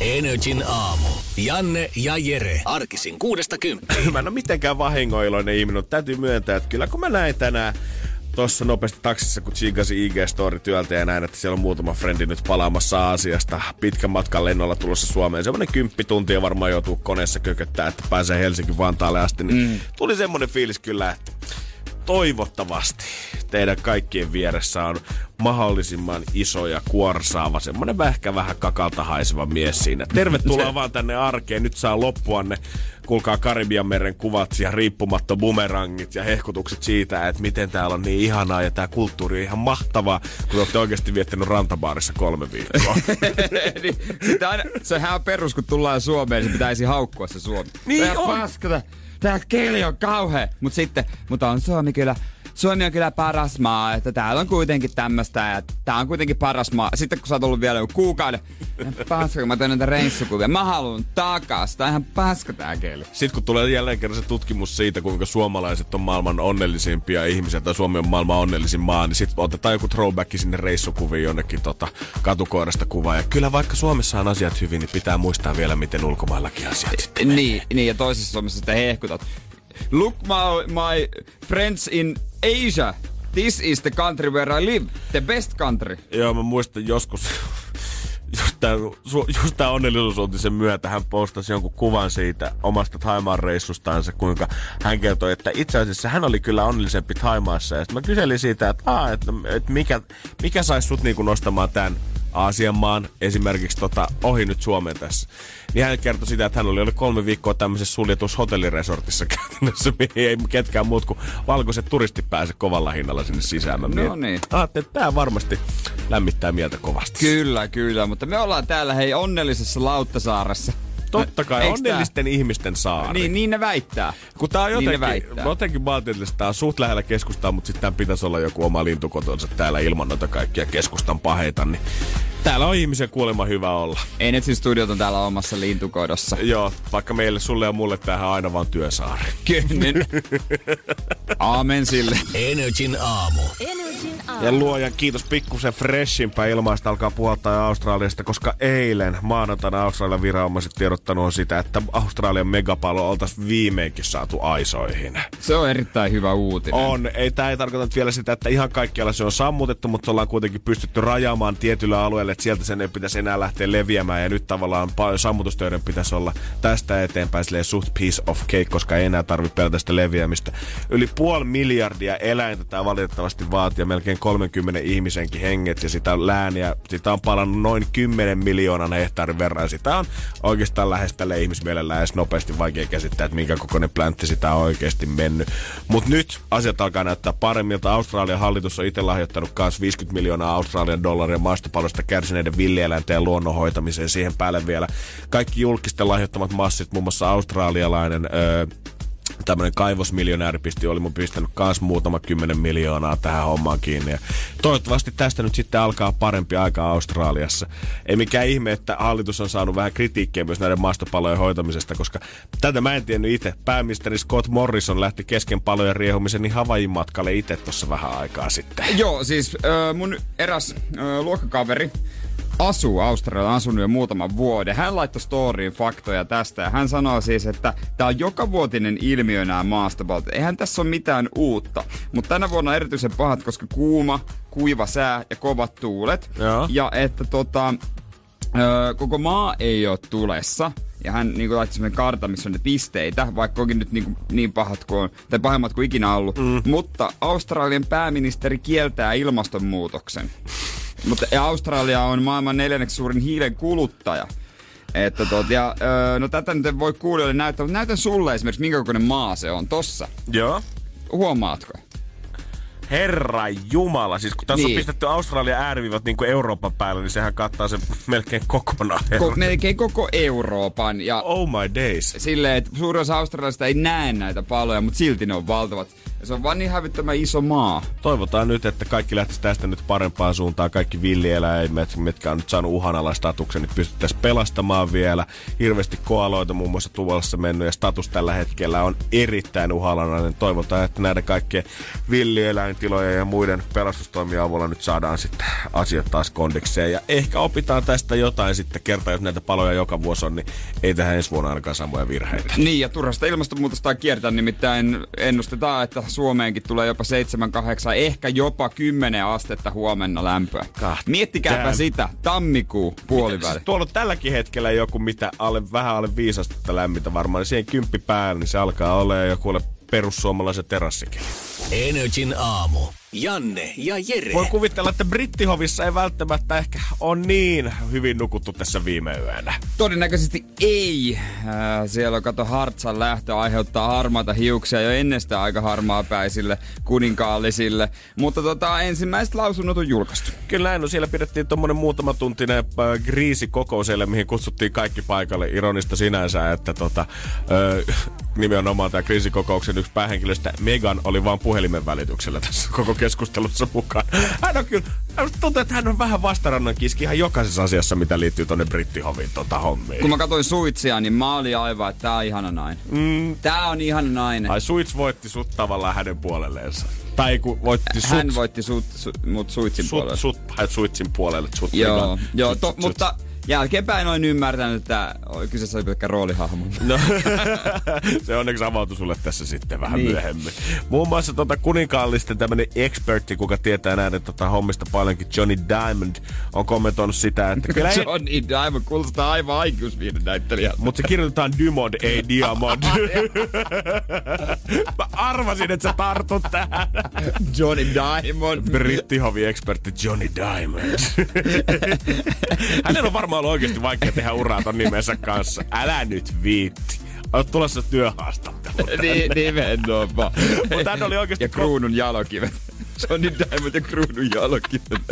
Energin aamu. Janne ja Jere. Arkisin kuudesta kymppiin. Mä en ole mitenkään vahingoiloinen ihminen, mutta täytyy myöntää, että kyllä kun mä näin tänään tuossa nopeasti taksissa, kun chiikasi IG-story työltä ja näin, että siellä on muutama frendi nyt palaamassa Aasiasta pitkän matkan lennolla tulossa Suomeen. Semmoinen kymppi tuntia varmaan joutuu koneessa kököttää, että pääsee Helsinki Vantaalle asti. Niin mm. Tuli semmoinen fiilis kyllä, että toivottavasti teidän kaikkien vieressä on mahdollisimman iso ja kuorsaava, semmonen vähkä vähän kakalta haiseva mies siinä. Tervetuloa vaan tänne arkeen. Nyt saa loppua ne, kuulkaa Karibian meren kuvat ja riippumatto bumerangit ja hehkutukset siitä, että miten täällä on niin ihanaa ja tämä kulttuuri on ihan mahtavaa, kun olette oikeasti viettänyt rantabaarissa kolme viikkoa. niin, aina, sehän on perus, kun tullaan Suomeen, se pitäisi haukkua se Suomi. Niin Tää on. Paskata. Tää keli on kauhea. Mut sitten, mutta on Suomi kyllä Suomi on kyllä paras maa, että täällä on kuitenkin tämmöstä ja tää on kuitenkin paras maa. Sitten kun sä oot ollut vielä joku kuukauden, paska, kun mä teen näitä reissukuvia, mä haluun takas. Tää on ihan paska tää keli. Sitten kun tulee jälleen kerran se tutkimus siitä, kuinka suomalaiset on maailman onnellisimpia ihmisiä, tai Suomi on maailman onnellisin maa, niin sitten otetaan joku throwback sinne reissukuviin jonnekin tota, katukoirasta kuvaa. Ja kyllä vaikka Suomessa on asiat hyvin, niin pitää muistaa vielä, miten ulkomaillakin asiat sitten Niin, niin, ja toisessa Suomessa sitten hehkutat. Look my, my friends in Asia. This is the country where I live. The best country. Joo, mä muistan joskus, just tää, tää onnellisuusuutisen myötä hän postasi jonkun kuvan siitä omasta Thaimaan reissustaansa, kuinka hän kertoi, että itse asiassa hän oli kyllä onnellisempi Thaimaassa. Ja sitten mä kyselin siitä, että, Aa, että, että mikä, mikä saisi sut niinku nostamaan tämän Aasian maan esimerkiksi tota, ohi nyt Suomeen tässä. Niin hän kertoi sitä, että hän oli ollut kolme viikkoa tämmöisessä suljetussa hotelliresortissa käytännössä, mihin ei ketkään muut kuin valkoiset turistit pääse kovalla hinnalla sinne sisään. Mä mietin- niin. Ajattelin, että tämä varmasti lämmittää mieltä kovasti. Kyllä, kyllä, mutta me ollaan täällä hei onnellisessa Lauttasaaressa. Totta kai, Eiks tää? onnellisten ihmisten saari. Niin, niin ne väittää. Kun tää on Niin ne jotenkin, väittää. mä jotenkin mä ajattelin, että tää on suht lähellä keskustaa, mutta sitten pitäisi olla joku oma lintukotonsa täällä ilman noita kaikkia keskustan paheita, niin täällä on ihmisen kuulemma hyvä olla. Enetsin studiot on täällä omassa lintukoidossa. Joo, vaikka meille, sulle ja mulle tämähän on aina vaan työsaari. Kyllä. Aamen sille. Energin aamu. Ja luojan kiitos pikkusen freshimpää ilmaista alkaa puhaltaa Australiasta, koska eilen maanantaina Australian viranomaiset tiedottanut on sitä, että Australian megapallo oltaisiin viimeinkin saatu aisoihin. Se on erittäin hyvä uutinen. On. Ei, tämä ei tarkoita vielä sitä, että ihan kaikkialla se on sammutettu, mutta ollaan kuitenkin pystytty rajaamaan tietyllä alueelle, että sieltä sen ei pitäisi enää lähteä leviämään. Ja nyt tavallaan paljon sammutustöiden pitäisi olla tästä eteenpäin suht piece of cake, koska ei enää tarvitse pelätä sitä leviämistä. Yli puoli miljardia eläintä tämä valitettavasti vaatii melkein 30 ihmisenkin henget ja sitä lääniä, sitä on palannut noin 10 miljoonan hehtaarin verran. Sitä on oikeastaan lähes tälle ihmismielellä edes nopeasti vaikea käsittää, että minkä kokoinen pläntti sitä on oikeasti mennyt. Mutta nyt asiat alkaa näyttää paremmilta. Australian hallitus on itse lahjoittanut myös 50 miljoonaa Australian dollaria maastopallosta kärsineiden villieläinten ja luonnon hoitamiseen. Siihen päälle vielä kaikki julkisten lahjoittamat massit, muun muassa australialainen öö, tämmönen kaivosmiljonääri pisti, oli mun pistänyt kans muutama kymmenen miljoonaa tähän hommaan kiinni. Ja toivottavasti tästä nyt sitten alkaa parempi aika Australiassa. Ei mikään ihme, että hallitus on saanut vähän kritiikkiä myös näiden maastopalojen hoitamisesta, koska tätä mä en tiennyt itse. Pääministeri Scott Morrison lähti kesken palojen riehumisen niin Havaijin matkalle itse tuossa vähän aikaa sitten. Joo, siis äh, mun eräs äh, luokkakaveri asuu Australiassa, asunut jo muutaman vuoden. Hän laittoi storyin faktoja tästä ja hän sanoo siis, että tämä on jokavuotinen ilmiö nämä maastopalot. Eihän tässä ole mitään uutta, mutta tänä vuonna on erityisen pahat, koska kuuma, kuiva sää ja kovat tuulet. Joo. Ja että tota, koko maa ei ole tulessa. Ja hän niin laittoi semmoinen kartan, missä on ne pisteitä, vaikka onkin nyt niin, niin pahat kuin on, tai pahemmat kuin ikinä ollut. Mm. Mutta Australian pääministeri kieltää ilmastonmuutoksen. Mutta Australia on maailman neljänneksi suurin hiilen kuluttaja. Että tot, ja, öö, no tätä nyt voi kuulijoille näyttää, mutta näytän sulle esimerkiksi, minkä kokoinen maa se on tossa. Joo. Huomaatko? Herra Jumala, siis kun tässä niin. On pistetty Australian ääriviivat niin kuin Euroopan päälle, niin sehän kattaa sen melkein kokonaan. Ko- melkein koko Euroopan. Ja Oh my days. silleen, että suurin osa australialaisista ei näe näitä paloja, mutta silti ne on valtavat. Se on vaan niin hävyttömän iso maa. Toivotaan nyt, että kaikki lähtisi tästä nyt parempaan suuntaan. Kaikki villieläimet, mitkä on nyt saanut uhanalaistatuksen, niin pystyttäisiin pelastamaan vielä. Hirveästi koaloita muun muassa tuvassa mennyt ja status tällä hetkellä on erittäin uhanalainen. Toivotaan, että näiden kaikkien villieläintilojen ja muiden pelastustoimien avulla nyt saadaan sitten asiat taas kondikseen. Ja ehkä opitaan tästä jotain sitten kertaa, jos näitä paloja joka vuosi on, niin ei tähän ensi vuonna ainakaan samoja virheitä. Niin, ja turhasta ilmastonmuutosta kiertää, nimittäin ennustetaan, että Suomeenkin tulee jopa 7, 8, ehkä jopa 10 astetta huomenna lämpöä. God Miettikääpä damn. sitä, tammikuu puoliväli. Siis tuolla on tälläkin hetkellä joku, mitä alle, vähän alle viisastetta lämmintä varmaan, niin siihen kymppi päällä, niin se alkaa olla jo kuule perussuomalaisen terassikin. Energin aamu. Janne ja Jere. Voi kuvitella, että brittihovissa ei välttämättä ehkä on niin hyvin nukuttu tässä viime yönä. Todennäköisesti ei. Äh, siellä on kato Hartsan lähtö aiheuttaa harmaata hiuksia jo ennestään aika harmaapäisille kuninkaallisille. Mutta tota, ensimmäiset lausunnot on julkaistu. Kyllä näin, no siellä pidettiin tuommoinen muutama tuntinen äh, kriisikokous siellä, mihin kutsuttiin kaikki paikalle. Ironista sinänsä, että tota, äh, nimenomaan tämä kriisikokouksen yksi päähenkilöstä Megan oli vaan puhelimen välityksellä tässä koko keskustelussa mukaan. Hän on kyllä, tuntuu, että hän on vähän vastarannan kiski ihan jokaisessa asiassa, mitä liittyy tonne brittihovin tota hommiin. Kun mä katsoin suitsia, niin mä olin aivan, että tää on ihana nainen. Mm. Tää on ihana nainen. Ai Suits voitti sut tavallaan hänen puolelleensa. Tai kun voitti sut, Hän voitti sut, su, mut suitsin sut, puolella. sut, sut Suitsin puolelle. Sut Joo, joo to, sut, sut. Jälkeenpäin olen ymmärtänyt, että kyseessä oli pelkkä roolihahmo. No, se onneksi avautui sulle tässä sitten vähän niin. Myöhemmin. Muun muassa tota kuninkaallisten tämmönen expertti, kuka tietää näiden tota hommista paljonkin, Johnny Diamond, on kommentoinut sitä, että kyllä ei, Johnny Diamond kuulostaa aivan aikuisviiden näyttelijältä. mutta se kirjoitetaan Dymond, ei Diamond. Mä arvasin, että sä tartut tähän. Johnny Diamond. Brittihovi-ekspertti Johnny Diamond. Hänellä on varmaan ollut oikeasti vaikea tehdä uraa ton nimensä kanssa. Älä nyt viitti. Olet tulossa työhaastatteluun. niin, nimenomaan. Mutta hän oli oikeasti Ja kruunun jalokivet. Johnny Diamond ja kruunun jalokivet.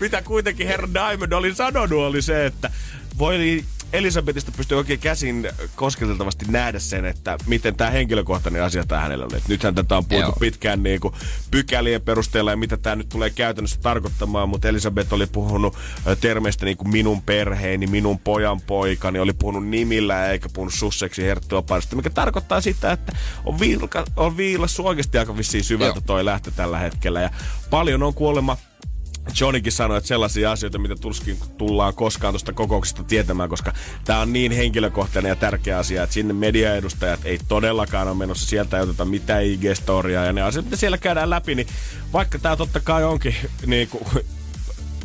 mitä kuitenkin herra Diamond oli sanonut, oli se, että voi Elisabetista pystyy oikein käsin kosketeltavasti nähdä sen, että miten tämä henkilökohtainen asia tämä hänellä oli. Et nythän tätä on puhuttu Joo. pitkään niin kuin pykälien perusteella ja mitä tämä nyt tulee käytännössä tarkoittamaan, mutta Elisabeth oli puhunut termeistä niin kuin minun perheeni, minun pojan poikani, oli puhunut nimillä eikä puhunut susseksi herttuaparista, mikä tarkoittaa sitä, että on, viilka, on viilassu oikeasti aika vissiin syvältä Joo. toi lähtö tällä hetkellä ja paljon on kuulemma Johnnykin sanoi, että sellaisia asioita, mitä tuskin tullaan koskaan tuosta kokouksesta tietämään, koska tämä on niin henkilökohtainen ja tärkeä asia, että sinne mediaedustajat ei todellakaan ole menossa. Sieltä ei oteta mitään IG-storiaa ja ne asiat, mitä siellä käydään läpi, niin vaikka tämä totta kai onkin niin kuin,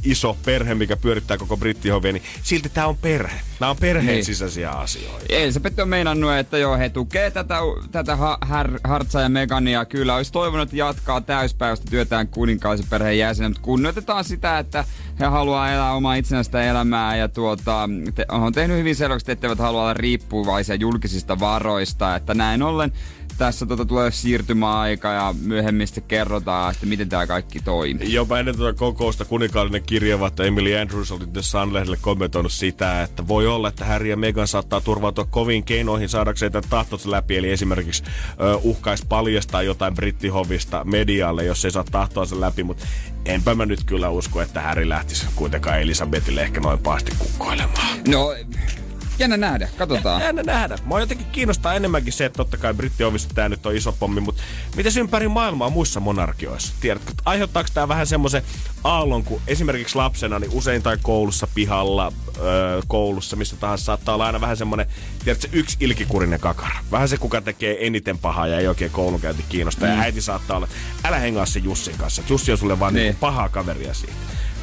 iso perhe, mikä pyörittää koko brittihovia, niin silti tämä on perhe. Nämä on perheen Niin. sisäisiä asioita. Elisabeth on meinannut, että joo, he tukee tätä, tätä ha, har, Hartsa ja Megania. Kyllä olisi toivonut, että jatkaa täyspäiväistä työtään kuninkaallisen perheen jäsenä, mutta kunnioitetaan sitä, että he haluaa elää omaa itsenäistä elämää ja tuota, te, on tehnyt hyvin selväksi, että etteivät halua olla riippuvaisia julkisista varoista, että näin ollen tässä tota tulee siirtymäaika ja myöhemmin sitten kerrotaan, että miten tämä kaikki toimii. Jopa ennen tuota kokousta kuninkaallinen kirjavaihto Emily Andrews oli The Sun-lehdelle kommentoinut sitä, että voi olla, että Harry ja Meghan saattaa turvautua koviin keinoihin saadakseen tämän tahtonsa läpi. Eli esimerkiksi ö, uhkaisi paljastaa jotain brittihovista medialle, jos ei saa tahtoansa läpi. Mutta enpä mä nyt kyllä usko, että Harry lähtisi kuitenkaan Elisabetille ehkä noin paasti kukkoilemaan. No, jännä nähdä, katsotaan. Jännä nähdä. Mua jotenkin kiinnostaa enemmänkin se, että totta kai brittiovissa tämä nyt on iso pommi, mutta miten ympäri maailmaa muissa monarkioissa? Tiedätkö, aiheuttaako tämä vähän semmoisen aallon, kun esimerkiksi lapsena niin usein tai koulussa pihalla, öö, koulussa, missä tahansa saattaa olla aina vähän semmoinen, tiedätkö, yksi ilkikurinen kakara. Vähän se, kuka tekee eniten pahaa ja ei oikein koulunkäynti kiinnosta. Mm. Ja äiti saattaa olla, älä hengaa se Jussin kanssa. Jussi on sulle vaan niin. Niin. Niin pahaa kaveria siitä.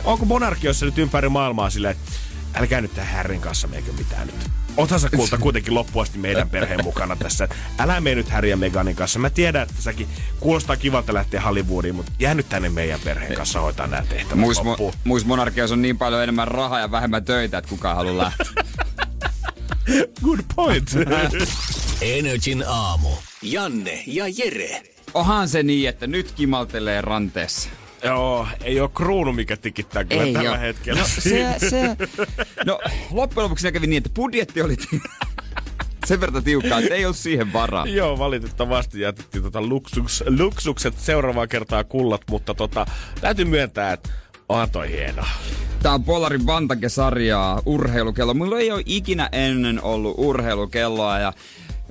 Onko monarkioissa nyt ympäri maailmaa silleen, että älkää nyt tähän Härrin kanssa meikö mitään nyt. Othan sä kulta kuitenkin loppuasti meidän perheen mukana tässä. Älä mene nyt Harry ja Meganin kanssa. Mä tiedän, että säkin kuulostaa kivalta lähteä Hollywoodiin, mutta jää nyt tänne meidän perheen kanssa hoitaa nämä tehtävät loppuun. mo- muis monarkioissa on niin paljon enemmän rahaa ja vähemmän töitä, että kukaan haluaa lähteä. Good point. Energin aamu. Janne ja Jere. Onhan se niin, että nyt kimaltelee ranteessa. Joo, ei ole kruunu, mikä tikittää kyllä Ei tällä oo. hetkellä. No, se, se, no loppujen lopuksi kävi niin, että budjetti oli sen verran tiukkaa, että ei ollut siihen varaa. Joo, valitettavasti jätettiin tota luksuks, luksukset seuraavaa kertaa kullat, mutta tota, täytyy myöntää, että onhan toi hieno. Tää on Polarin Vantake-sarjaa, urheilukello. Mulla ei ole ikinä ennen ollut urheilukelloa ja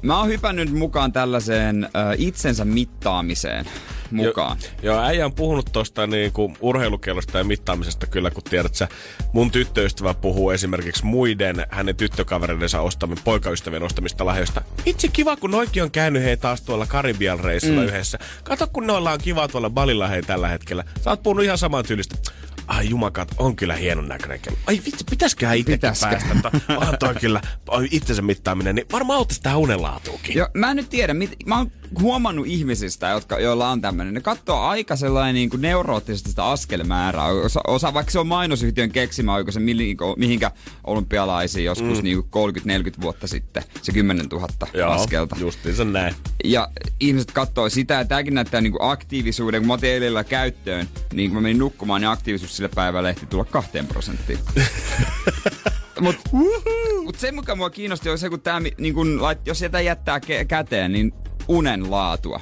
mä oon hypännyt mukaan tällaiseen äh, itsensä mittaamiseen mukaan. Jo, joo, äijä on puhunut tosta niinku urheilukellosta ja mittaamisesta kyllä, kun tiedät sä, mun tyttöystävä puhuu esimerkiksi muiden hänen tyttökavereidensa ostamien, poikaystävien ostamista lahjoista. Itse kiva, kun noikin on käynyt hei taas tuolla Karibian reissulla mm. yhdessä. Kato, kun noilla on kiva tuolla Balilla hei tällä hetkellä. Sä oot puhunut ihan saman tyylistä. Ai jumakat, on kyllä hienon näköinen kello. Ai vitsi, pitäisiköhän itsekin Pitäisikö? päästä. To, onhan toi kyllä, oi, itsensä mittaaminen, niin varmaan auttaisi tähän unenlaatuukin. Joo, mä en nyt tiedä, mit, mä oon huomannut ihmisistä, jotka, joilla on tämmöinen. Ne katsoo aika sellainen niin kuin neuroottisesti sitä askelmäärää. Osa, osa, vaikka se on mainosyhtiön keksimä, oiko se mihin, mihinkä olympialaisiin joskus mm. niin 30-40 vuotta sitten, se 10 000 Joo, askelta. justiinsa näin. Ja ihmiset katsoo sitä, ja tämäkin näyttää niinku aktiivisuuden, kun mä otin eilen käyttöön, niin kun mä menin nukkumaan, niin aktiivisuus sillä päivällä ehti tulla kahteen prosenttiin. Mut, mut se, mikä mua kiinnosti, on se, kun tää, niin kun, lait, jos sitä jättää ke- käteen, niin unen laatua.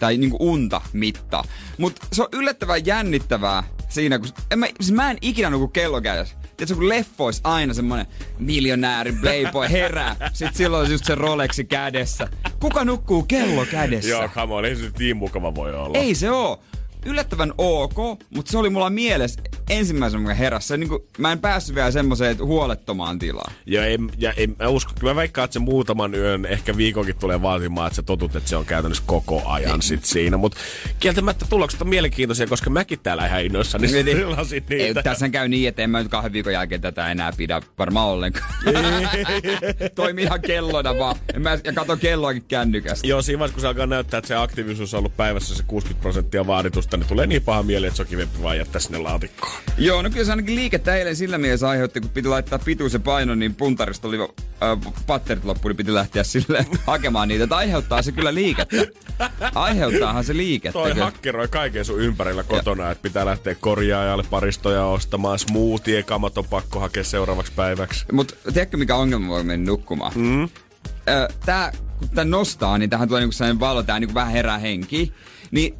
Tai niinku unta mittaa. Mut se on yllättävän jännittävää siinä, kun en mä, siis mä en ikinä nuku kello kädessä. Tiedätkö, kun leffois aina semmonen miljonääri, playboy herää. Sitten silloin just se Rolexi kädessä. Kuka nukkuu kello kädessä? Joo, come on, ei se nyt niin mukava voi olla. Ei se oo. Yllättävän ok, mutta se oli mulla mielessä ensimmäisenä, mikä heräsi. Se, niin kuin, mä en päässyt vielä semmoiseen huolettomaan tilaan. Ja, en, ja en, mä usko, kyllä mä veikkaan, että se muutaman yön, ehkä viikonkin tulee vaatimaan, että sä totut, että se on käytännössä koko ajan Niin. sit siinä. Mutta kieltämättä tulokset on mielenkiintoisia, koska mäkin täällä ihan innoissani Niin, niin. Ei, niitä. tässä käy niin, että en mä nyt kahden viikon jälkeen tätä enää pidä varmaan ollenkaan. Toimii ihan kellona vaan. En mä, ja kato kelloakin kännykästä. Joo, siinä vaiheessa, kun se alkaa näyttää, että se aktiivisuus on ollut päivässä se 60 prosenttia vaaditusta, niin tulee niin paha mieli, että se on kivempi vaan jättää sinne laatikkoon. Joo, no kyllä se ainakin liikettä eilen sillä mielessä aiheutti, kun piti laittaa pituus ja paino, niin puntarista oli äh, patterit loppu, niin piti lähteä sille hakemaan niitä. Että aiheuttaa se kyllä liikettä. Aiheuttaahan se liikettä. Toi kyllä. hakkeroi kaiken sun ympärillä kotona, että pitää lähteä korjaajalle paristoja ostamaan. Smoothie, kamat on pakko hakea seuraavaksi päiväksi. Mut tiedätkö mikä ongelma voi mennä nukkumaan? Mm. Ö, tää, kun tää nostaa, niin tähän tulee niinku sellainen valo, tää niinku vähän herää henki. Niin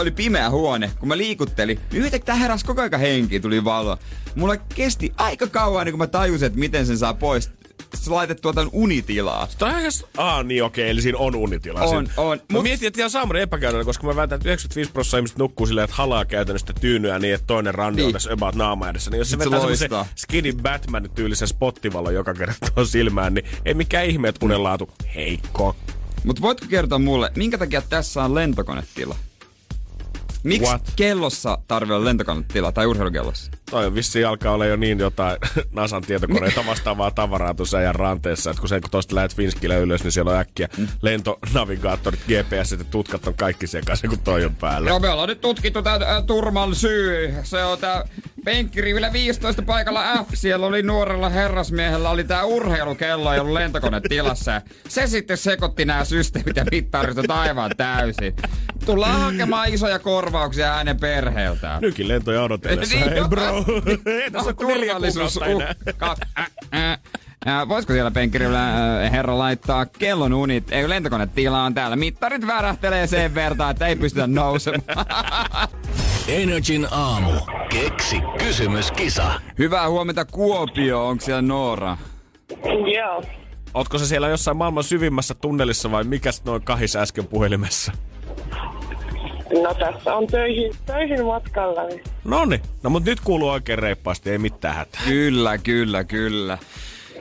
oli pimeä huone, kun mä liikuttelin, niin yhtäkkiä heräsi koko ajan henki, tuli valo. Mulla kesti aika kauan, niin kun mä tajusin, että miten sen saa pois. Se laitettua tän unitilaa. Toi on. Ah, niin okei, eli siinä on unitila. On, siinä. on. Mä Mut- mietin, että ihan saamari epäkäytännön, koska mä väitän, että 95 prosenttia ihmiset nukkuu silleen, että halaa käytännössä tyynyä niin, että toinen Niin. on tässä about naama edessä. Niin jos se Sit se vetää semmoisen loistaa. skinny Batman-tyylisen spottivalon joka kerta tuohon silmään, niin ei mikään ihme, että unenlaatu heikko. Mut voitko kertoa mulle, minkä takia tässä on lentokonetila? Miksi What? kellossa tarvii olla lentokonetila tai urheilukellossa? Toi vissiin alkaa olla jo niin jotain Nasan tietokoneita vastaavaa tavaraa tuossa ajan ranteessa, että kun sen kun tosta lähet Finskille ylös, niin siellä on äkkiä Mm. lentonavigaattorit, GPS ja tutkat on kaikki sekaisin, kun toi on päällä. Joo, me ollaan nyt tutkittu tää ä, Turman syy. Se on tää penkkirivillä 15 paikalla F. Siellä oli nuorella herrasmiehellä oli tää urheilukello, ei ollut lentokone tilassa. Ja Se sitten sekoitti nämä systeemit ja mittaristot aivan täysin. Tullaan hakemaan isoja korvauksia hänen perheeltään. Nytkin lentoja odotellessa. Niin, Hei joo. bro, tässä on ä, Voisiko siellä penkkirillä ä, herra laittaa kellon unit? Ei lentokone tilaan täällä. Mittarit värähtelee sen verran, että ei pystytä nousemaan. Energin aamu. Keksi kysymyskisa. Hyvää huomenta Kuopio, onko siellä Noora? Joo. Ootko se siellä jossain maailman syvimmässä tunnelissa vai mikäs noin kahis äsken puhelimessa? No tässä on töihin, töihin matkalla. Niin. Noni, no mut nyt kuuluu oikein reippaasti, ei mitään hätää. Kyllä, kyllä, kyllä.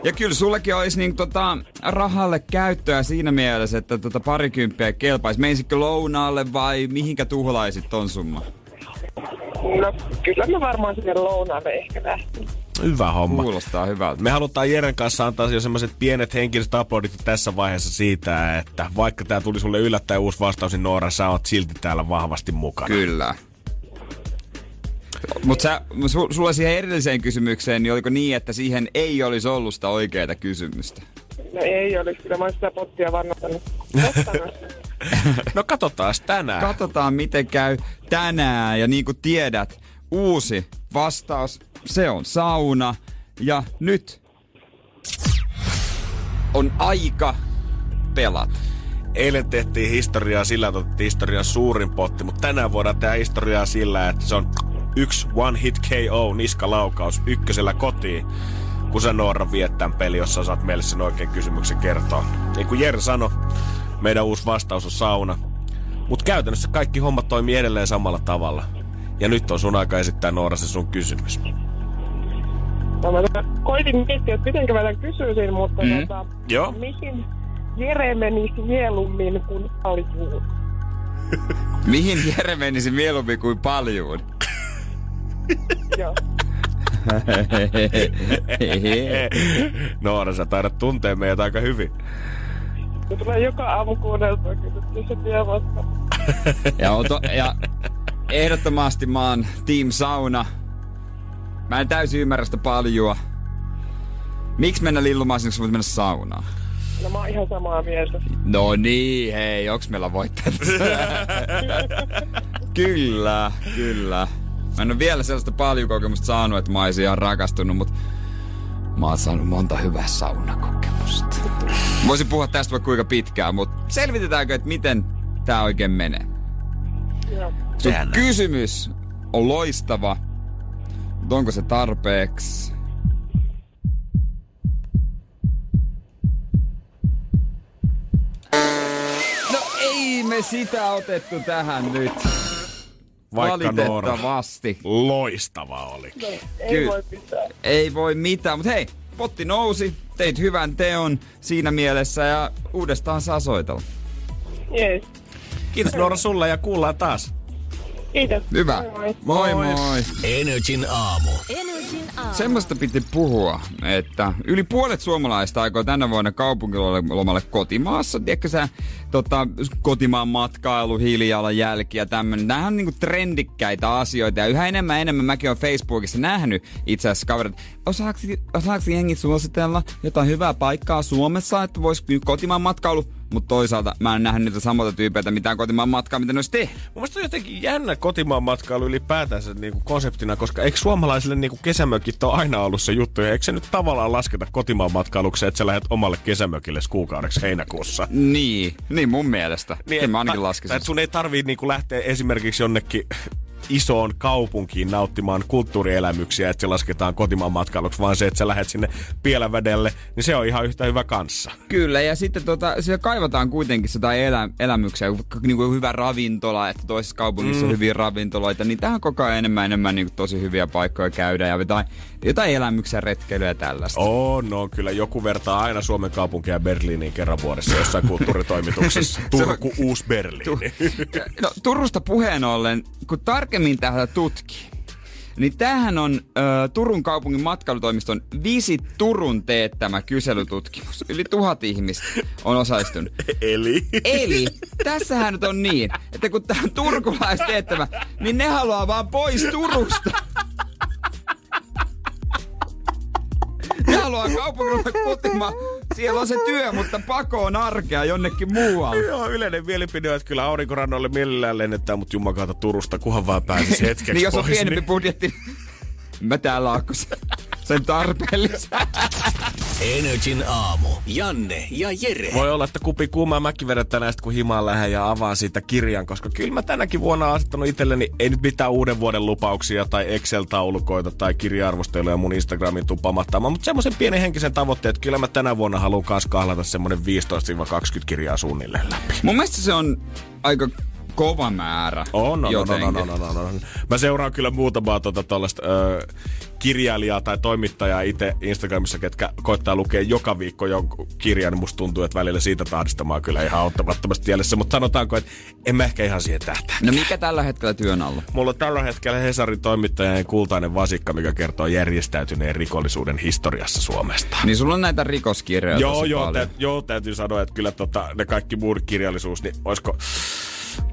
Ja kyllä sullekin olisi niin, tota, rahalle käyttöä siinä mielessä, että tota, parikymppiä kelpaisi. Meisikö lounaalle vai mihinkä tuhlaisit ton summa? No kyllä mä varmaan sinne lounaalle ehkä lähtin. Hyvä homma. Kuulostaa hyvältä. Me halutaan Jeren kanssa antaa jo semmoiset pienet henkiset aplodit tässä vaiheessa siitä, että vaikka tää tuli sulle yllättäen uusi vastaus, niin Noora, sä oot silti täällä vahvasti mukana. Kyllä. Mutta su, sulla siihen edelliseen kysymykseen, niin oliko niin, että siihen ei olisi ollut sitä oikeaa kysymystä? No ei olisi, kyllä mä olisin sitä pottia. No katsotaan tänään. Katsotaan, miten käy tänään. Ja niin kuin tiedät, uusi vastaus, se on sauna. Ja nyt on aika pelata. Eilen tehtiin historiaa sillä, että otettiin historian suurin potti, mutta tänään voidaan tehdä historiaa sillä, että se on yksi one hit KO niskalaukaus ykkösellä kotiin. Kun sä Noora viet tämän peli, jossa saat meille sen oikein kysymyksen kertoa. Niin kuin Jere sanoi, meidän uusi vastaus on sauna. Mutta käytännössä kaikki hommat toimii edelleen samalla tavalla. Ja nyt on sun aika esittää Noora se sun kysymys. No, mä koitin miettiä, että miten mä tämän kysyisin, mutta Mm. tota, Joo. mihin Jere menisi mieluummin kuin aljuun? Mihin Jere menisi mieluummin kuin paljuun? Joo. Noora, sä taidat tuntea meidät aika hyvin. Se tulee joka aamu kuunneltua, kyllä se tie vasta. ja, oto, ja ehdottomasti mä oon Team Sauna. Mä en täysin ymmärrä sitä paljua. Miksi mennä lillumaan sinne, kun voit mennä saunaan? No mä oon ihan samaa mieltä. No niin, hei, onks meillä voittajat? kyllä, kyllä. Mä en ole vielä sellaista paljukokemusta saanut, että mä olisin ihan rakastunut, mutta mä oon saanut monta hyvää saunakokemusta. Voisin puhua tästä vaikka kuinka pitkään, mutta selvitetäänkö, että miten tää oikein menee? Joo. Sun kysymys on loistava, mutta onko se tarpeeksi? No ei me sitä otettu tähän nyt. Vaikka Noora. Valitettavasti. Loistava oli. Ei Kyllä. voi pitää. Ei voi mitään, mutta hei, potti nousi, teit hyvän teon siinä mielessä ja uudestaan saa soitella. Jees. Kiitos Noora sulle ja kuullaan taas. Kiitos. Hyvä. Moi moi. Moi moi. Energin aamu. Semmoista piti puhua, että yli puolet suomalaista aikoo tänä vuonna kaupunkilomalle kotimaassa. Tiedätkö sä, tota, kotimaan matkailu, hiilijalanjälki ja tämmönen. Nämähän on niinku trendikkäitä asioita ja yhä enemmän enemmän mäkin olen Facebookissa nähnyt itse asiassa kaverit. Osaako, osaako jengi suositella jotain hyvää paikkaa Suomessa, että voisi kotimaan matkailu mutta toisaalta mä en nähnyt niitä samoja tyypeitä mitään kotimaan matkaa, mitä ne olisi tehnyt. Mun mielestä on jotenkin jännä kotimaan matkailu ylipäätänsä niin kuin konseptina, koska eikö suomalaisille niin kuin kesämökit ole aina ollut se juttu, ja eikö se nyt tavallaan lasketa kotimaan matkailuksi, että sä lähdet omalle kesämökille kuukaudeksi heinäkuussa? Niin, niin mun mielestä. Niin, mä ainakin ta- laskisin. sun ei tarvii niinku lähteä esimerkiksi jonnekin isoon kaupunkiin nauttimaan kulttuurielämyksiä, että se lasketaan kotimaan matkailuksi, vaan se, että sä lähdet sinne Pielävedelle, niin se on ihan yhtä hyvä kanssa. Kyllä, ja sitten tota, siellä kaivataan kuitenkin sitä elä, elämyksiä, niin kuin hyvä ravintola, että toisessa kaupungissa mm. on hyviä ravintoloita, niin tähän koko ajan enemmän enemmän niin kuin tosi hyviä paikkoja käydä ja jotain, jotain elämyksiä, retkeilyä ja tällaista. On, no kyllä joku vertaa aina Suomen kaupunkia Berliiniin kerran vuodessa jossain kulttuuritoimituksessa. Turku, uusi Berliini. No, Turusta puheen ollen, kun tarkemmin tähän tutkii, niin tämähän on ö, Turun kaupungin matkailutoimiston Visit Turun teettämä kyselytutkimus. Yli tuhat ihmistä on osallistunut. Eli? Eli tässähän nyt on niin, että kun tämä on turkulais teettämä, niin ne haluaa vaan pois Turusta. Ne haluaa kaupungilla kotimaan. Siellä on se työ, mutta pako on arkea jonnekin muualle. Joo, yleinen mielipide että kyllä aurinkorannoille mielellään lennetään, mutta jumakaata Turusta, kunhan vaan pääsisi hetkeksi niin jos on pois. pienempi niin... budjetti, mä täällä sen tarpeellisen. Energin aamu. Janne ja Jere. Voi olla, että kupi kuumaa mäkin vedän tänään, sit kun himaan lähden ja avaan siitä kirjan, koska kyllä mä tänäkin vuonna asettanut itselleni ei nyt mitään uuden vuoden lupauksia tai Excel-taulukoita tai kirja-arvosteluja mun Instagramin tupamattamaan, mutta semmoisen pienen henkisen tavoitteen, että kyllä mä tänä vuonna haluan kanssa kahlata semmoinen 15-20 kirjaa suunnilleen läpi. Mun mielestä se on aika kova määrä. On, on, on, on, on, on, on, on. Mä seuraan kyllä muutamaa tuota, tollaista, ö, kirjailijaa tai toimittajaa itse Instagramissa, ketkä koittaa lukea joka viikko jonkun kirjan, musta tuntuu, että välillä siitä tahdista mä oon kyllä ihan auttamattomasti tielessä, mutta sanotaanko, että en mä ehkä ihan siihen tähtää. No mikä tällä hetkellä työn alla? Mulla on tällä hetkellä Hesarin toimittajan kultainen vasikka, mikä kertoo järjestäytyneen rikollisuuden historiassa Suomesta. Niin sulla on näitä rikoskirjoja Joo, joo, tä, joo, täytyy sanoa, että kyllä tota, ne kaikki muut kirjallisuus, niin olisiko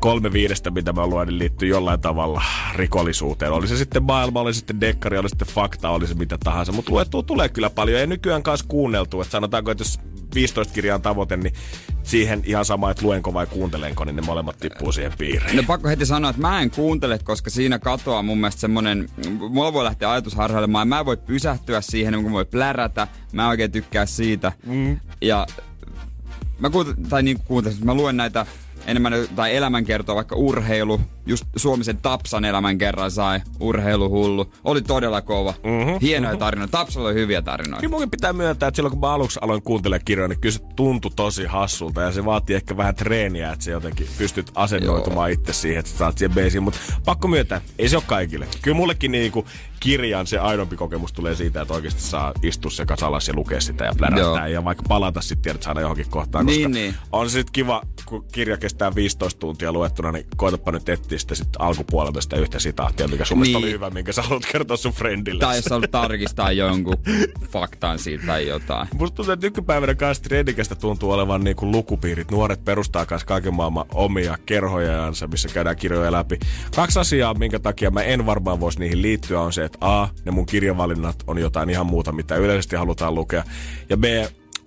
kolme viidestä, mitä mä luen, niin liittyy jollain tavalla rikollisuuteen. Oli se sitten maailma, oli se sitten dekkari, oli sitten fakta, oli se mitä tahansa. Mutta luettua tulee kyllä paljon ja nykyään kanssa kuunneltu. Että sanotaanko, että jos 15 kirjan tavoite, niin siihen ihan sama, että luenko vai kuuntelenko, niin ne molemmat tippuu siihen piiriin. No pakko heti sanoa, että mä en kuuntele, koska siinä katoaa mun mielestä semmonen, mulla voi lähteä ajatus harhailemaan, mä en voi pysähtyä siihen, mä voi plärätä, mä oikein tykkää siitä. Mm. Ja mä kuuntelen, tai niin kuuntelen, mä luen näitä enemmän tai elämänkertoa, vaikka urheilu, just Suomisen Tapsan elämänkerran sai, urheiluhullu, oli todella kova. Mm-hmm, Hienoja mm-hmm. tarinoita, Tapsalla oli hyviä tarinoita. Kyllä munkin pitää myöntää, että silloin kun mä aluksi aloin kuuntelemaan kirjoja, niin kyllä se tuntui tosi hassulta ja se vaatii ehkä vähän treeniä, että se jotenkin pystyt asennoitumaan itse siihen, että saat siihen beisiin. Mutta pakko myöntää, ei se ole kaikille. Kyllä mullekin niinku kirjan se aidompi kokemus tulee siitä, että oikeasti saa istua se alas ja lukea sitä ja plärähtää ja vaikka palata sitten tiedät saada johonkin kohtaan. Koska niin, niin. on se sitten kiva, kun kirja kestää 15 tuntia luettuna, niin koetapa nyt etsiä sitten sit alkupuolelta sitä yhtä sitaattia, mikä sun niin. oli hyvä, minkä sä haluat kertoa sun friendille. Tai jos haluat tarkistaa jonkun faktaan siitä tai jotain. Musta tuntuu, että nykypäivänä kanssa trendikästä tuntuu olevan niin kuin lukupiirit. Nuoret perustaa kanssa kaiken maailman omia kerhojaansa, missä käydään kirjoja läpi. Kaksi asiaa, minkä takia mä en varmaan voisi niihin liittyä, on se, että A, ne mun kirjavalinnat on jotain ihan muuta, mitä yleisesti halutaan lukea. Ja B,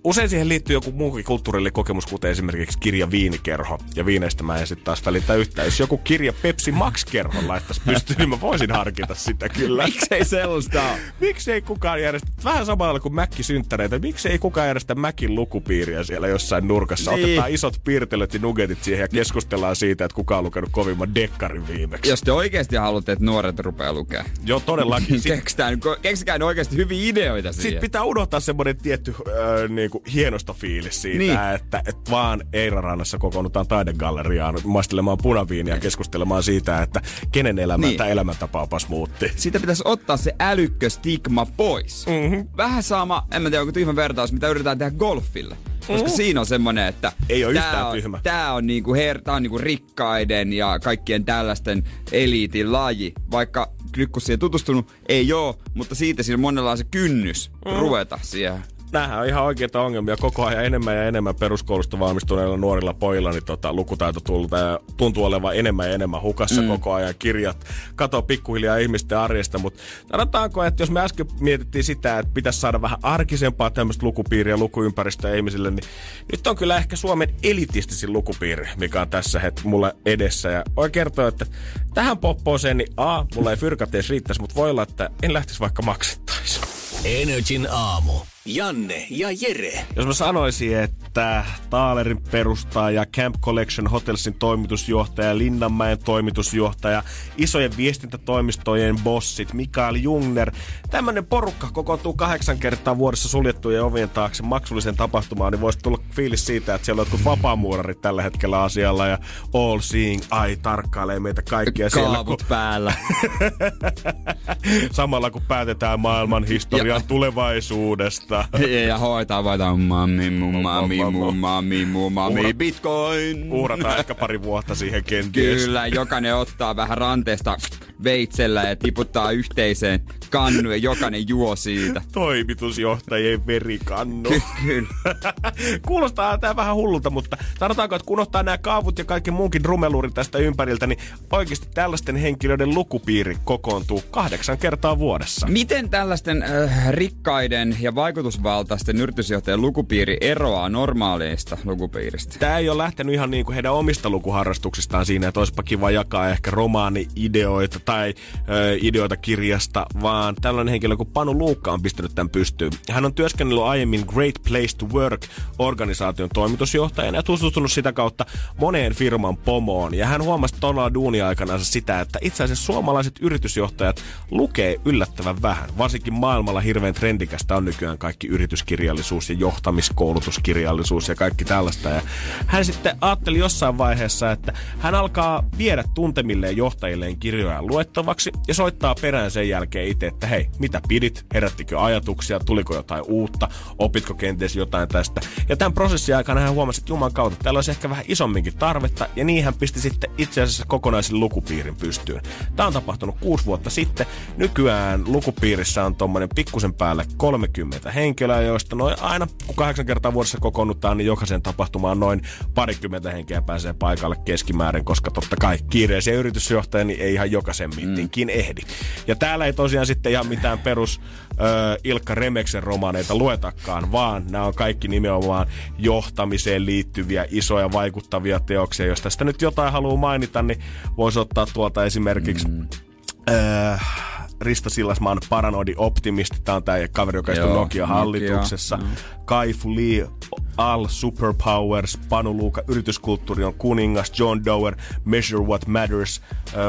Usein siihen liittyy joku muukin kulttuurillinen kokemus, kuten esimerkiksi kirja Viinikerho. Ja viineistä mä en sitten taas välitä yhtään. Jos joku kirja Pepsi Max-kerho laittaisi pystyyn, niin mä voisin harkita sitä kyllä. Miksei sellaista? Miksei kukaan järjestä, vähän samalla kuin Mäkki synttäreitä, miksei kukaan järjestä Mäkin lukupiiriä siellä jossain nurkassa. Niin. Otetaan isot piirtelöt ja nugetit siihen ja keskustellaan siitä, että kuka on lukenut kovimman dekkarin viimeksi. Jos te oikeasti haluatte, että nuoret rupeaa lukea. Joo, todellakin. Keksitään, keksikään oikeasti hyviä ideoita siihen. Sitten pitää unohtaa semmoinen tietty äh, niin kuin hienosta fiilis siitä, niin. että, että vaan Eirarannassa kokoonnutaan taidegalleriaan maistelemaan punaviiniä ja keskustelemaan siitä, että kenen elämä niin. tämä elämäntapa opas muutti. Siitä pitäisi ottaa se älykkö stigma pois. Mm-hmm. Vähän sama, en mä tiedä onko tyhmä vertaus, mitä yritetään tehdä golfille. Koska mm. siinä on semmonen, että ei ole yhtään on, tyhmä. Tää on, niinku her, tää on niinku rikkaiden ja kaikkien tällaisten eliitin laji. Vaikka nyt kun siihen tutustunut, ei oo, mutta siitä siinä monella on se kynnys mm. ruveta siihen näähän on ihan oikeita ongelmia. Koko ajan enemmän ja enemmän peruskoulusta valmistuneilla nuorilla pojilla niin tota, lukutaito tulta, tuntuu olevan enemmän ja enemmän hukassa mm. koko ajan. Kirjat katoo pikkuhiljaa ihmisten arjesta, mutta sanotaanko, että jos me äsken mietittiin sitä, että pitäisi saada vähän arkisempaa tämmöistä lukupiiriä lukuympäristöä ihmisille, niin nyt on kyllä ehkä Suomen elitistisin lukupiiri, mikä on tässä het mulle edessä. Ja voi kertoa, että tähän poppooseen, niin A, mulla ei fyrkat edes riittäisi, mutta voi olla, että en lähtisi vaikka maksettaisi. Energin aamu. Janne ja Jere. Jos mä sanoisin, että Taalerin perustaja, Camp Collection Hotelsin toimitusjohtaja, Linnanmäen toimitusjohtaja, isojen viestintätoimistojen bossit, Mikael Jungner, tämmönen porukka kokoontuu kahdeksan kertaa vuodessa suljettujen ovien taakse maksulliseen tapahtumaan, niin voisi tulla fiilis siitä, että siellä on jotkut vapaamuurarit tällä hetkellä asialla ja All Seeing Eye tarkkailee meitä kaikkia siellä. Kaavut kun... päällä. Samalla kun päätetään maailman historian tulevaisuudesta hoitaa. ja hoitaa vaita mami, mu, mami, mu, mami, mu, mami, bitcoin. Uhrataan ehkä pari vuotta siihen kenties. Kyllä, jokainen ottaa vähän ranteesta veitsellä ja tiputtaa yhteiseen kannu ja jokainen juo siitä. Toimitusjohtajien verikannu. Kyllä. Kuulostaa tää vähän hullulta, mutta sanotaanko, että kun ottaa nämä kaavut ja kaikki muunkin rumeluuri tästä ympäriltä, niin oikeasti tällaisten henkilöiden lukupiiri kokoontuu kahdeksan kertaa vuodessa. Miten tällaisten äh, rikkaiden ja vaikutusvaltaisten yritysjohtajien lukupiiri eroaa normaaleista lukupiiristä? Tämä ei ole lähtenyt ihan niin kuin heidän omista lukuharrastuksistaan siinä, että olisipa kiva jakaa ehkä romaani-ideoita tai äh, ideoita kirjasta, vaan tällainen henkilö kuin Panu Luukka on pistänyt tämän pystyyn. Hän on työskennellyt aiemmin Great Place to Work-organisaation toimitusjohtajana ja tutustunut sitä kautta moneen firman pomoon. Ja hän huomasi todella duunia aikana sitä, että itse asiassa suomalaiset yritysjohtajat lukee yllättävän vähän. Varsinkin maailmalla hirveän trendikästä on nykyään kaikki yrityskirjallisuus ja johtamiskoulutuskirjallisuus ja kaikki tällaista. Ja hän sitten ajatteli jossain vaiheessa, että hän alkaa viedä tuntemilleen johtajilleen kirjoja luettavaksi ja soittaa perään sen jälkeen itse, että hei, mitä pidit, herättikö ajatuksia, tuliko jotain uutta, opitko kenties jotain tästä. Ja tämän prosessin aikana hän huomasi, että Juman kautta täällä olisi ehkä vähän isomminkin tarvetta ja niin hän pisti sitten itse asiassa kokonaisen lukupiirin pystyyn. Tämä on tapahtunut kuusi vuotta sitten. Nykyään lukupiirissä on tuommoinen pikkusen päälle 30 henkilöä, joista noin aina kun kahdeksan kertaa vuodessa kokoonnutaan, niin jokaisen tapahtumaan noin parikymmentä henkeä pääsee paikalle keskimäärin, koska totta kai kiireisiä yritysjohtajia niin ei ihan jokaisen mittinkin mm. ehdi. Ja täällä ei tosiaan sitten ihan mitään perus ö, Ilkka Remeksen romaaneita luetakaan, vaan nämä on kaikki nimenomaan johtamiseen liittyviä isoja vaikuttavia teoksia. Jos tästä nyt jotain haluaa mainita, niin voisi ottaa tuolta esimerkiksi mm. ö, Risto Sillasmaan Paranoidi Optimisti. Tämä on tämä kaveri, joka istuu Nokia-hallituksessa. Nokia, mm. Kai Fu Lee, All Superpowers, Panu Luuka, Yrityskulttuuri on kuningas, John Dower, Measure What Matters,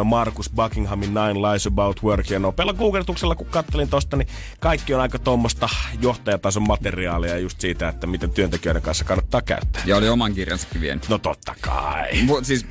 Markus Buckinghamin Nine Lies About Work. Ja nopealla googletuksella, kun kattelin tosta, niin kaikki on aika tuommoista johtajatason materiaalia just siitä, että miten työntekijöiden kanssa kannattaa käyttää. Ja oli oman kirjansakin vienyt. No totta kai. Mut siis,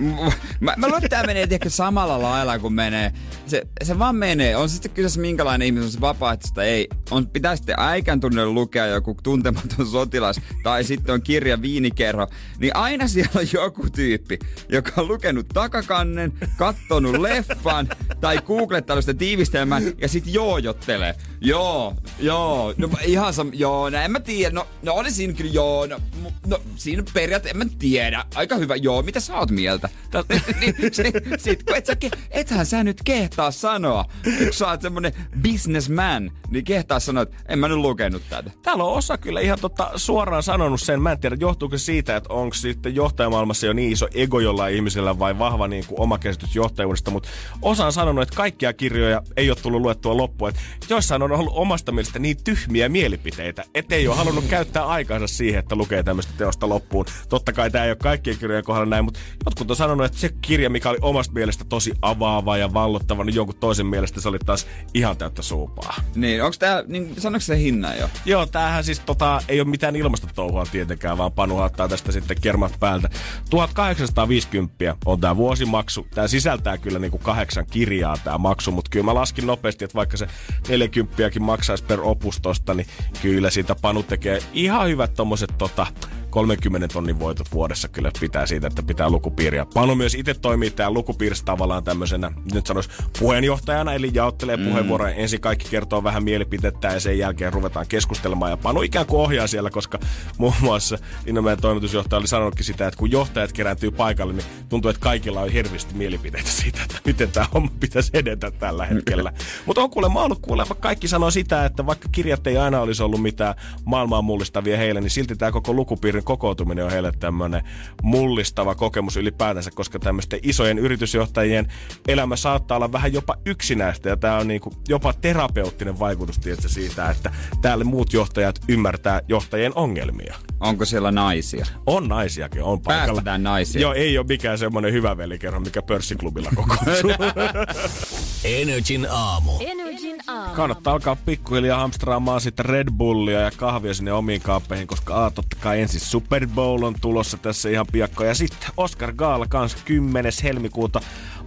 mä, mä luulen, että tämä menee ehkä samalla lailla kuin menee. Se, se vaan menee. On sitten kyseessä minkälainen ihminen on se vapaaehtoista ei. On, pitää sitten äikän tunnelle lukea joku tuntematon sotilas tai sitten on kirja Viinikerho. Niin aina siellä on joku tyyppi, joka on lukenut takakannen, kattonut leffan tai googlettanut sitä tiivistelmää ja sitten joojottelee. Joo, joo, no ihan sam, joo, no en mä tiedä, no, no oli siinä kyllä joo, no, no siinä periaatteessa en mä tiedä, aika hyvä, joo, mitä sä oot mieltä? niin, sit, sit, kun et sä, ethän sä nyt kehtaa sanoa, kun sä oot semmonen businessman, niin kehtaa sanoa, että en mä nyt lukenut tätä. Täällä on osa kyllä ihan tota, suoraan sanonut sen, mä en tiedä, johtuuko siitä, että onko sitten johtajamaailmassa jo niin iso ego jollain ihmisellä vai vahva niin kuin oma käsitys johtajuudesta, mutta osa on sanonut, että kaikkia kirjoja ei ole tullut luettua loppuun, että joissain on ollut omasta mielestä niin tyhmiä mielipiteitä, ettei ole halunnut käyttää aikaansa siihen, että lukee tämmöistä teosta loppuun. Totta kai tämä ei ole kaikkien kirjojen kohdalla näin, mutta jotkut on sanonut, että se kirja, mikä oli omasta mielestä tosi avaava ja vallottava, niin jonkun toisen mielestä se oli taas ihan täyttä suupaa. Niin, onko tämä, niin sanoiko se hinnan jo? Joo, tämähän siis tota, ei ole mitään ilmastotouhua tietenkään, vaan Panu ottaa tästä sitten kermat päältä. 1850 on tämä vuosimaksu. Tämä sisältää kyllä niinku kahdeksan kirjaa tämä maksu, mutta kyllä mä laskin nopeasti, että vaikka se 40 maksaisi per opustosta, niin kyllä siitä Panu tekee ihan hyvät tommoset tota, 30 tonnin voitot vuodessa kyllä pitää siitä, että pitää lukupiiriä. Panu myös itse toimii täällä lukupiirissä tavallaan tämmöisenä, nyt sanois puheenjohtajana, eli jaottelee mm. puheenvuoroja. Ensin kaikki kertoo vähän mielipidettä ja sen jälkeen ruvetaan keskustelemaan. Ja Panu ikään kuin ohjaa siellä, koska muun muassa meidän toimitusjohtaja oli sanonutkin sitä, että kun johtajat kerääntyy paikalle, niin tuntuu, että kaikilla on hirveästi mielipiteitä siitä, että miten tämä homma pitäisi edetä tällä hetkellä. Mutta on kuulemma ollut kuulemma, kaikki sanoo sitä, että vaikka kirjat ei aina olisi ollut mitään maailmaa mullistavia heille, niin silti tämä koko lukupiiri kokoutuminen on heille tämmöinen mullistava kokemus ylipäätänsä, koska tämmöisten isojen yritysjohtajien elämä saattaa olla vähän jopa yksinäistä ja tämä on niinku jopa terapeuttinen vaikutus tietysti siitä, että täällä muut johtajat ymmärtää johtajien ongelmia. Onko siellä naisia? On naisiakin, on paikalla. Päästetään naisia. Joo, ei ole mikään semmoinen hyvä velikerho, mikä pörssiklubilla kokoontuu. Energin aamu. Energin aamu. Kannattaa alkaa pikkuhiljaa hamstraamaan sitten Red Bullia ja kahvia sinne omiin kaappeihin, koska a, totta kai ensin Super Bowl on tulossa tässä ihan piakko. Ja sitten Oscar Gaala kanssa 10. helmikuuta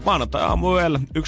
maanantai aamuella 1.30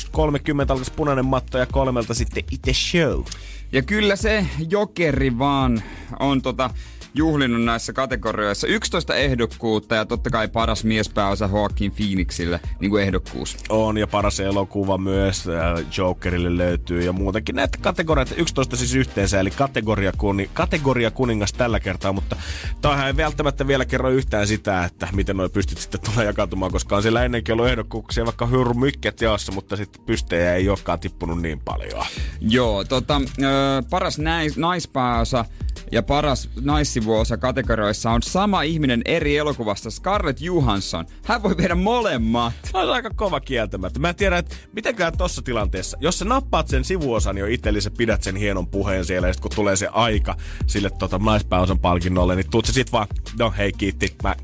alkaisi punainen matto ja kolmelta sitten itse show. Ja kyllä se jokeri vaan on tota juhlinut näissä kategorioissa 11 ehdokkuutta ja totta kai paras miespääosa Joaquin Phoenixille niin kuin ehdokkuus. On ja paras elokuva myös äh, Jokerille löytyy ja muutenkin näitä kategorioita 11 siis yhteensä eli kategoria, kuni, kategoria kuningas tällä kertaa, mutta tämähän ei välttämättä vielä kerro yhtään sitä, että miten noi pystyt sitten tulee jakautumaan, koska on siellä ennenkin ollut ehdokkuuksia vaikka hyrry mykket jaossa, mutta sitten pystejä ei olekaan tippunut niin paljon. Joo, tota, äh, paras nais, naispääosa ja paras naissivuosa kategorioissa on sama ihminen eri elokuvasta, Scarlett Johansson. Hän voi viedä molemmat. Se on aika kova kieltämättä. Mä en tiedä, että mitenkään tossa tilanteessa, jos sä nappaat sen sivuosan jo itsellesi, pidät sen hienon puheen siellä, ja kun tulee se aika sille tota, naispääosan palkinnolle, niin tuut se sit vaan, no hei kiitti, mä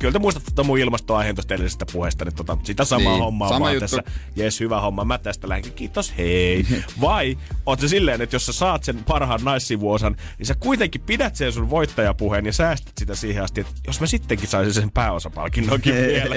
kyllä te muistatte tuota mun ilmastoaiheen tuosta edellisestä puheesta, niin tota, sitä samaa niin, hommaa sama vaan juttu. tässä. Jes, hyvä homma, mä tästä lähdenkin, kiitos, hei. Vai oot se silleen, että jos sä saat sen parhaan naissivuosan, niin sä kuitenkin pidät sen sun voittajapuheen ja säästät sitä siihen asti, että jos mä sittenkin saisin sen pääosapalkinnonkin vielä.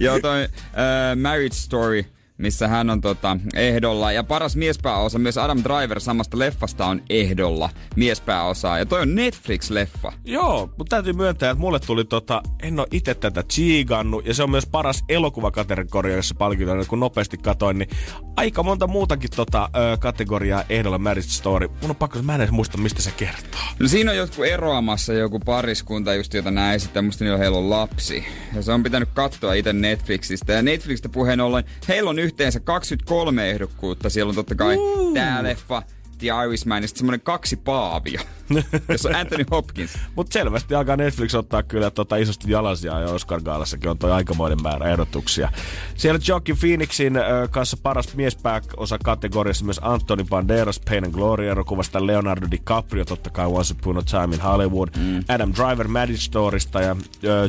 Joo, toi uh, Marriage Story missä hän on tota, ehdolla. Ja paras miespääosa, myös Adam Driver samasta leffasta on ehdolla miespääosaa. Ja toi on Netflix-leffa. Joo, mutta täytyy myöntää, että mulle tuli tota, en ole itse tätä chiigannut, ja se on myös paras elokuvakategoriassa palkintoinen, kun nopeasti katoin, niin aika monta muutakin tota, ö, kategoriaa ehdolla Marriage Story. Mun on pakko, mä en edes muista, mistä se kertoo. No siinä on jotkut eroamassa joku pariskunta just, jota näin sitten, musta niillä heillä on lapsi. Ja se on pitänyt katsoa itse Netflixistä. Ja Netflixistä puheen ollen, heillä on yhteensä 23 ehdokkuutta. Siellä on totta kai uh. tää leffa, The Irishman ja sitten semmonen kaksi paavia, jossa on Anthony Hopkins. Mutta selvästi alkaa Netflix ottaa kyllä tota isosti jalasia ja Oscar Gaalassakin on toi aikamoinen määrä ehdotuksia. Siellä Joaquin Phoenixin äh, kanssa paras miespääosa kategoriassa myös Anthony Banderas Pain and Glory elokuvasta, Leonardo DiCaprio totta kai Once Upon a Time in Hollywood, mm. Adam Driver Marriage Storysta ja äh,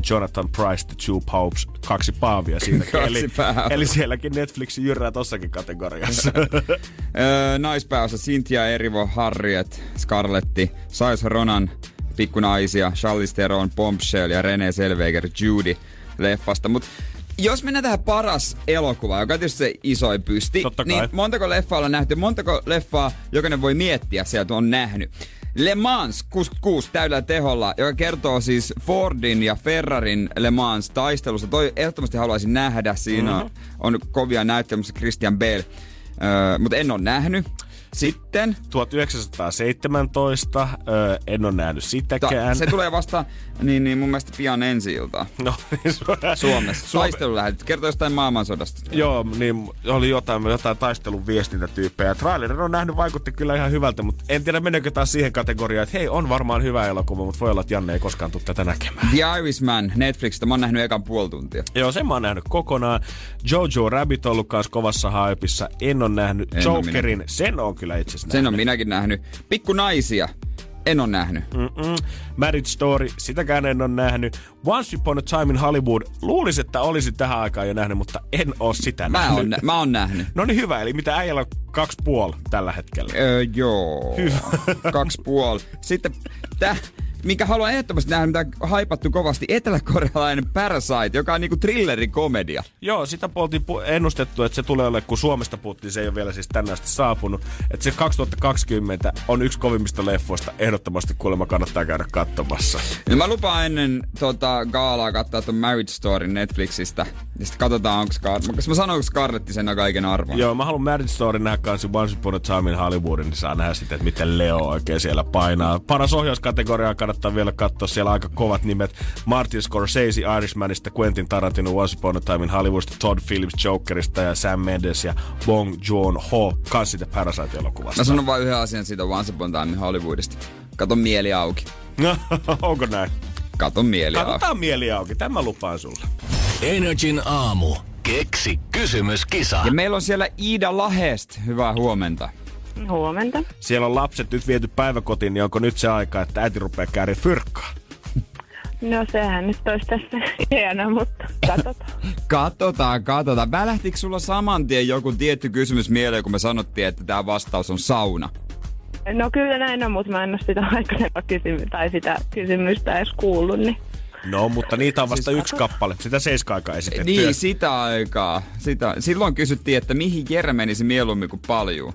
Jonathan Price The Two Popes, kaksi paavia siinä. eli, eli sielläkin Netflix jyrää tossakin kategoriassa. naispääosa Cynthia Erivo, Harriet, Scarletti, Sais Ronan, pikkunaisia, Charlize Theron, Bombshell ja René Selveger, Judy leffasta. Mutta jos mennään tähän paras elokuva, joka on tietysti se isoin pysti, niin montako leffaa on nähty, montako leffaa jokainen voi miettiä sieltä on nähnyt. Le Mans 66 täydellä teholla, joka kertoo siis Fordin ja Ferrarin Le Mans taistelusta. Toi ehdottomasti haluaisin nähdä. Siinä mm-hmm. on, on kovia näyttelyssä Christian Bale. Öö, mutta en ole nähnyt. Sitten? 1917, öö, en ole nähnyt sitäkään. Ta- se tulee vasta, niin, niin mun mielestä pian ensi ilta. No, niin Suomessa. Suome- Taistelulähetys. Kertoo jostain maailmansodasta. Joo, niin oli jotain, jotain taistelun viestintätyyppejä. Trailerin on nähnyt, vaikutti kyllä ihan hyvältä, mutta en tiedä menekö taas siihen kategoriaan, että hei, on varmaan hyvä elokuva, mutta voi olla, että Janne ei koskaan tule tätä näkemään. The Irishman Netflixistä, mä oon nähnyt ekan puoli tuntia. Joo, sen mä oon nähnyt kokonaan. Jojo Rabbit on ollut kovassa hypissa. En ole nähnyt en Jokerin, sen on kyllä itse asiassa Sen on minäkin nähnyt. Pikku naisia. En ole nähnyt. Mm-mm. Marriage Story, sitäkään en ole nähnyt. Once Upon a Time in Hollywood, luulisin, että olisin tähän aikaan jo nähnyt, mutta en ole sitä mä nähnyt. On, mä oon nähnyt. No niin hyvä, eli mitä äijällä on kaksi puoli tällä hetkellä? Öö, joo. Hyvä. kaksi puoli. Sitten täh, mikä haluan ehdottomasti nähdä, mitä haipattu kovasti, eteläkorealainen Parasite, joka on niinku thrillerikomedia. Joo, sitä puoltiin ennustettu, että se tulee olemaan, kun Suomesta puhuttiin, se ei ole vielä siis tänne asti saapunut. Että se 2020 on yksi kovimmista leffoista, ehdottomasti kuulemma kannattaa käydä katsomassa. Ja mä lupaan ennen tota, gaalaa katsoa tuon Marriage Story Netflixistä. Ja sitten katsotaan, onko Scar... Mä sanon, onko Scarletti sen kaiken arvon. Joo, mä haluan Marriage Story nähdä kanssa Once Upon a Time in Hollywoodin, niin saa nähdä sitten, että miten Leo oikein siellä painaa. Paras ohjauskategoria kannattaa kannattaa vielä katsoa. Siellä aika kovat nimet. Martin Scorsese Irishmanista, Quentin Tarantino Once Upon a Time in Hollywoodista, Todd Phillips Jokerista ja Sam Mendes ja Bong Joon-ho kans siitä Parasite-elokuvasta. Mä sanon vain yhden asian siitä Once Upon a Time in Hollywoodista. Kato mieli auki. No, onko näin? Kato mieli auki. Katsotaan mieli auki, tämä lupaan sulle. Energin aamu. Keksi kysymys, kisa. Ja meillä on siellä Iida Lahest. Hyvää huomenta. Huomenta. Siellä on lapset nyt viety päiväkotiin, niin onko nyt se aika, että äiti rupeaa käärin fyrkkaa? No sehän nyt olisi tässä hienoa, mutta katsotaan. katsotaan, katsotaan. Välähtikö sulla saman tien joku tietty kysymys mieleen, kun me sanottiin, että tämä vastaus on sauna? No kyllä näin on, mutta mä en ole sitä aikaisempaa kysymystä, tai sitä kysymystä edes kuullut, niin... No, mutta niitä on vasta siis yksi kappale. Sitä seiska-aikaa esitetty. Niin, sitä aikaa. Sitä. Silloin kysyttiin, että mihin Jere menisi mieluummin kuin paljon.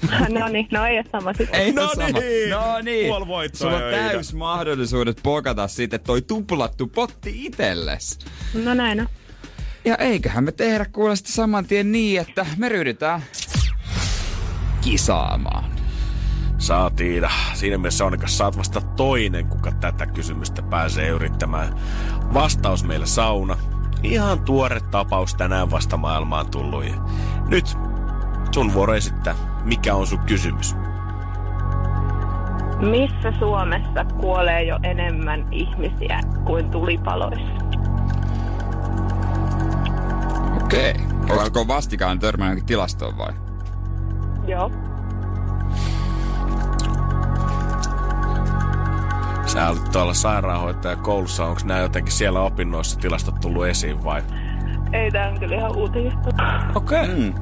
no niin, no ei ole sama sitten. Ei no sama. Niin. No niin. Puoli voittoa Sulla on täys mahdollisuudet pokata sitten toi tuplattu potti itelles. No näin on. Ja eiköhän me tehdä kuule sitten saman tien niin, että me ryhdytään kisaamaan. Saatiin. Siinä mielessä Onnekas saat vasta toinen, kuka tätä kysymystä pääsee yrittämään. Vastaus meille sauna. Ihan tuore tapaus tänään vasta maailmaan tullut. Nyt sun vuoro esittää, mikä on sun kysymys? Missä Suomessa kuolee jo enemmän ihmisiä kuin tulipaloissa? Okei. Okay. Oletko vastikaan törmännyt tilastoon vai? Joo. Sä olet tuolla sairaanhoitaja koulussa. Onko nämä jotenkin siellä opinnoissa tilastot tullut esiin vai? Ei, tää on kyllä ihan uutista. Okei. Okay. Mm.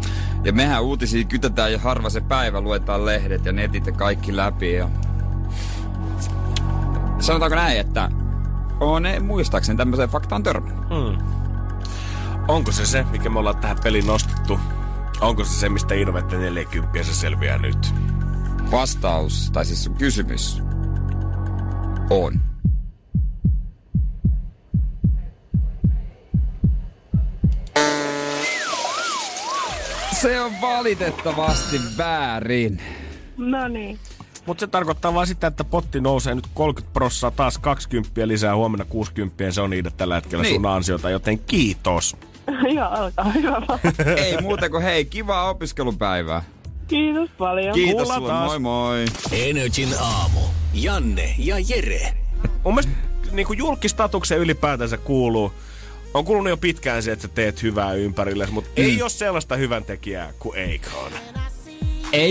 Ja mehän uutisia kytetään jo harva se päivä, luetaan lehdet ja netit ja kaikki läpi. Ja... Sanotaanko näin, että on muistaakseni tämmöiseen faktaan törmännyt. Hmm. Onko se se, mikä me ollaan tähän peliin nostettu? Onko se se, mistä Innovette 40 se selviää nyt? Vastaus, tai siis sun kysymys, on. Se on valitettavasti väärin. No niin. Mutta se tarkoittaa vaan sitä, että potti nousee nyt 30 prossaa, taas 20 lisää, huomenna 60, se on niitä tällä hetkellä Niin. sun ansiota, joten kiitos. Joo, alkaa hyvä vaan. Ei muuta kuin hei, kivaa opiskelupäivää. Kiitos paljon. Kiitos sulle, taas. moi moi. Energin aamu. Janne ja Jere. Mun mielestä niin julkistatukseen ylipäätänsä kuuluu, on kuulunut jo pitkään se, että sä teet hyvää ympärille, mutta mm. ei ole sellaista hyvän tekijää kuin Akon.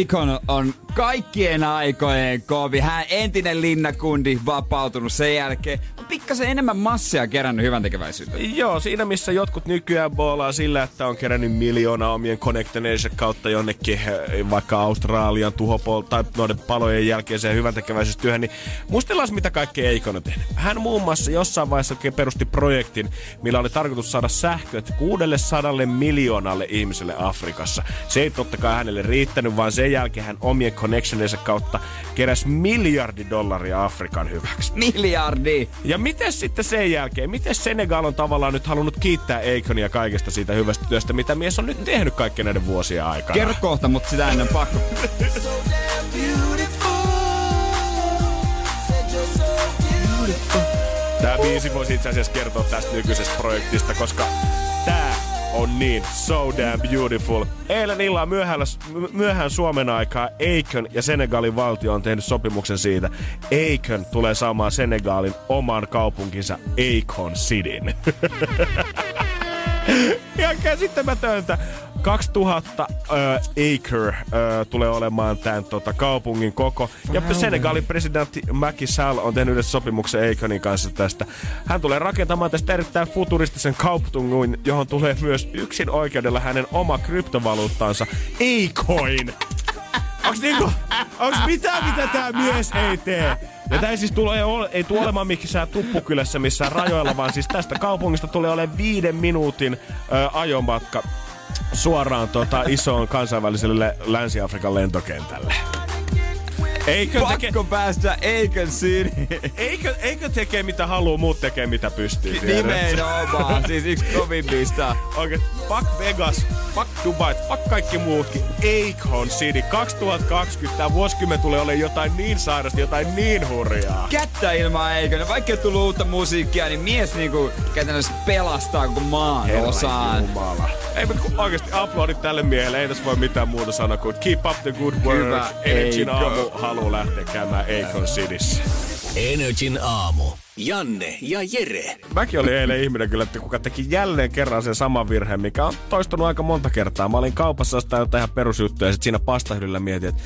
Akon on kaikkien aikojen kovi. Hän entinen linnakundi vapautunut sen jälkeen. On pikkasen enemmän massia kerännyt hyvän tekeväisyyttä. Joo, siinä missä jotkut nykyään boolaa sillä, että on kerännyt miljoona omien connectioneensa kautta jonnekin eh, vaikka Australian tuhopol tai noiden palojen jälkeiseen hyvän tekeväisyystyöhön, niin muistellaan mitä kaikkea Akon on tehnyt. Hän muun muassa jossain vaiheessa perusti projektin, millä oli tarkoitus saada sähköt 600 miljoonalle ihmiselle Afrikassa. Se ei totta kai hänelle riittänyt, vaan sen jälkeen hän omien connectioneensa kautta keräsi miljardi dollaria Afrikan hyväksi. Miljardi! Ja miten sitten sen jälkeen, miten Senegal on tavallaan nyt halunnut kiittää Akonia kaikesta siitä hyvästä työstä, mitä mies on nyt tehnyt kaikkien näiden vuosien aikana? Kerro kohta, mutta sitä ennen pakko. Tämä biisi voisi itse asiassa kertoa tästä nykyisestä projektista, koska tää on niin so damn beautiful. Eilen illalla myöhään, myöhään Suomen aikaa Akon ja Senegalin valtio on tehnyt sopimuksen siitä. Akon tulee saamaan Senegalin oman kaupunkinsa Akon Cityn. Ihan käsittämätöntä. 2000 uh, acre uh, tulee olemaan tämän tota, kaupungin koko. Ja Senegalin presidentti Macky Sall on tehnyt yhdessä sopimuksen Akonin kanssa tästä. Hän tulee rakentamaan tästä erittäin futuristisen kaupungin, johon tulee myös yksin oikeudella hänen oma kryptovaluuttansa Acoin. Onks niinku, onks mitään mitä tää mies ei tee? Ja tää ei siis tule, ei tule olemaan missään tuppukylässä missään rajoilla, vaan siis tästä kaupungista tulee olemaan viiden minuutin ö, ajomatka suoraan tota, isoon kansainväliselle Länsi-Afrikan lentokentälle. Eikö teke, Pakko päästä Akon City. eikö, eikö tekee mitä haluaa, muut tekee mitä pystyy. Nimenomaan, siis yksi kovimmista. Oikein, fuck Vegas, fuck Dubai, fuck kaikki muutkin. Akon City 2020, tämä vuosikymmen tulee olemaan jotain niin sairasta, jotain niin hurjaa. Kättä ilman Akon. Vaikka ei tullut uutta musiikkia, niin mies niinku käytännössä pelastaa koko maan osaan. Jumala. Ei, mutta oikeasti aplodit tälle miehelle, ei tässä voi mitään muuta sanoa kuin keep up the good work. Hyvä, aamu haluaa lähteä käymään Akon Cityssä. Energin aamu. Janne ja Jere. Mäkin olin eilen ihminen kyllä, että kuka teki jälleen kerran sen saman virheen, mikä on toistunut aika monta kertaa. Mä olin kaupassa ostaa jotain ihan perusjuttuja ja sit siinä pastahyllyllä mietin, että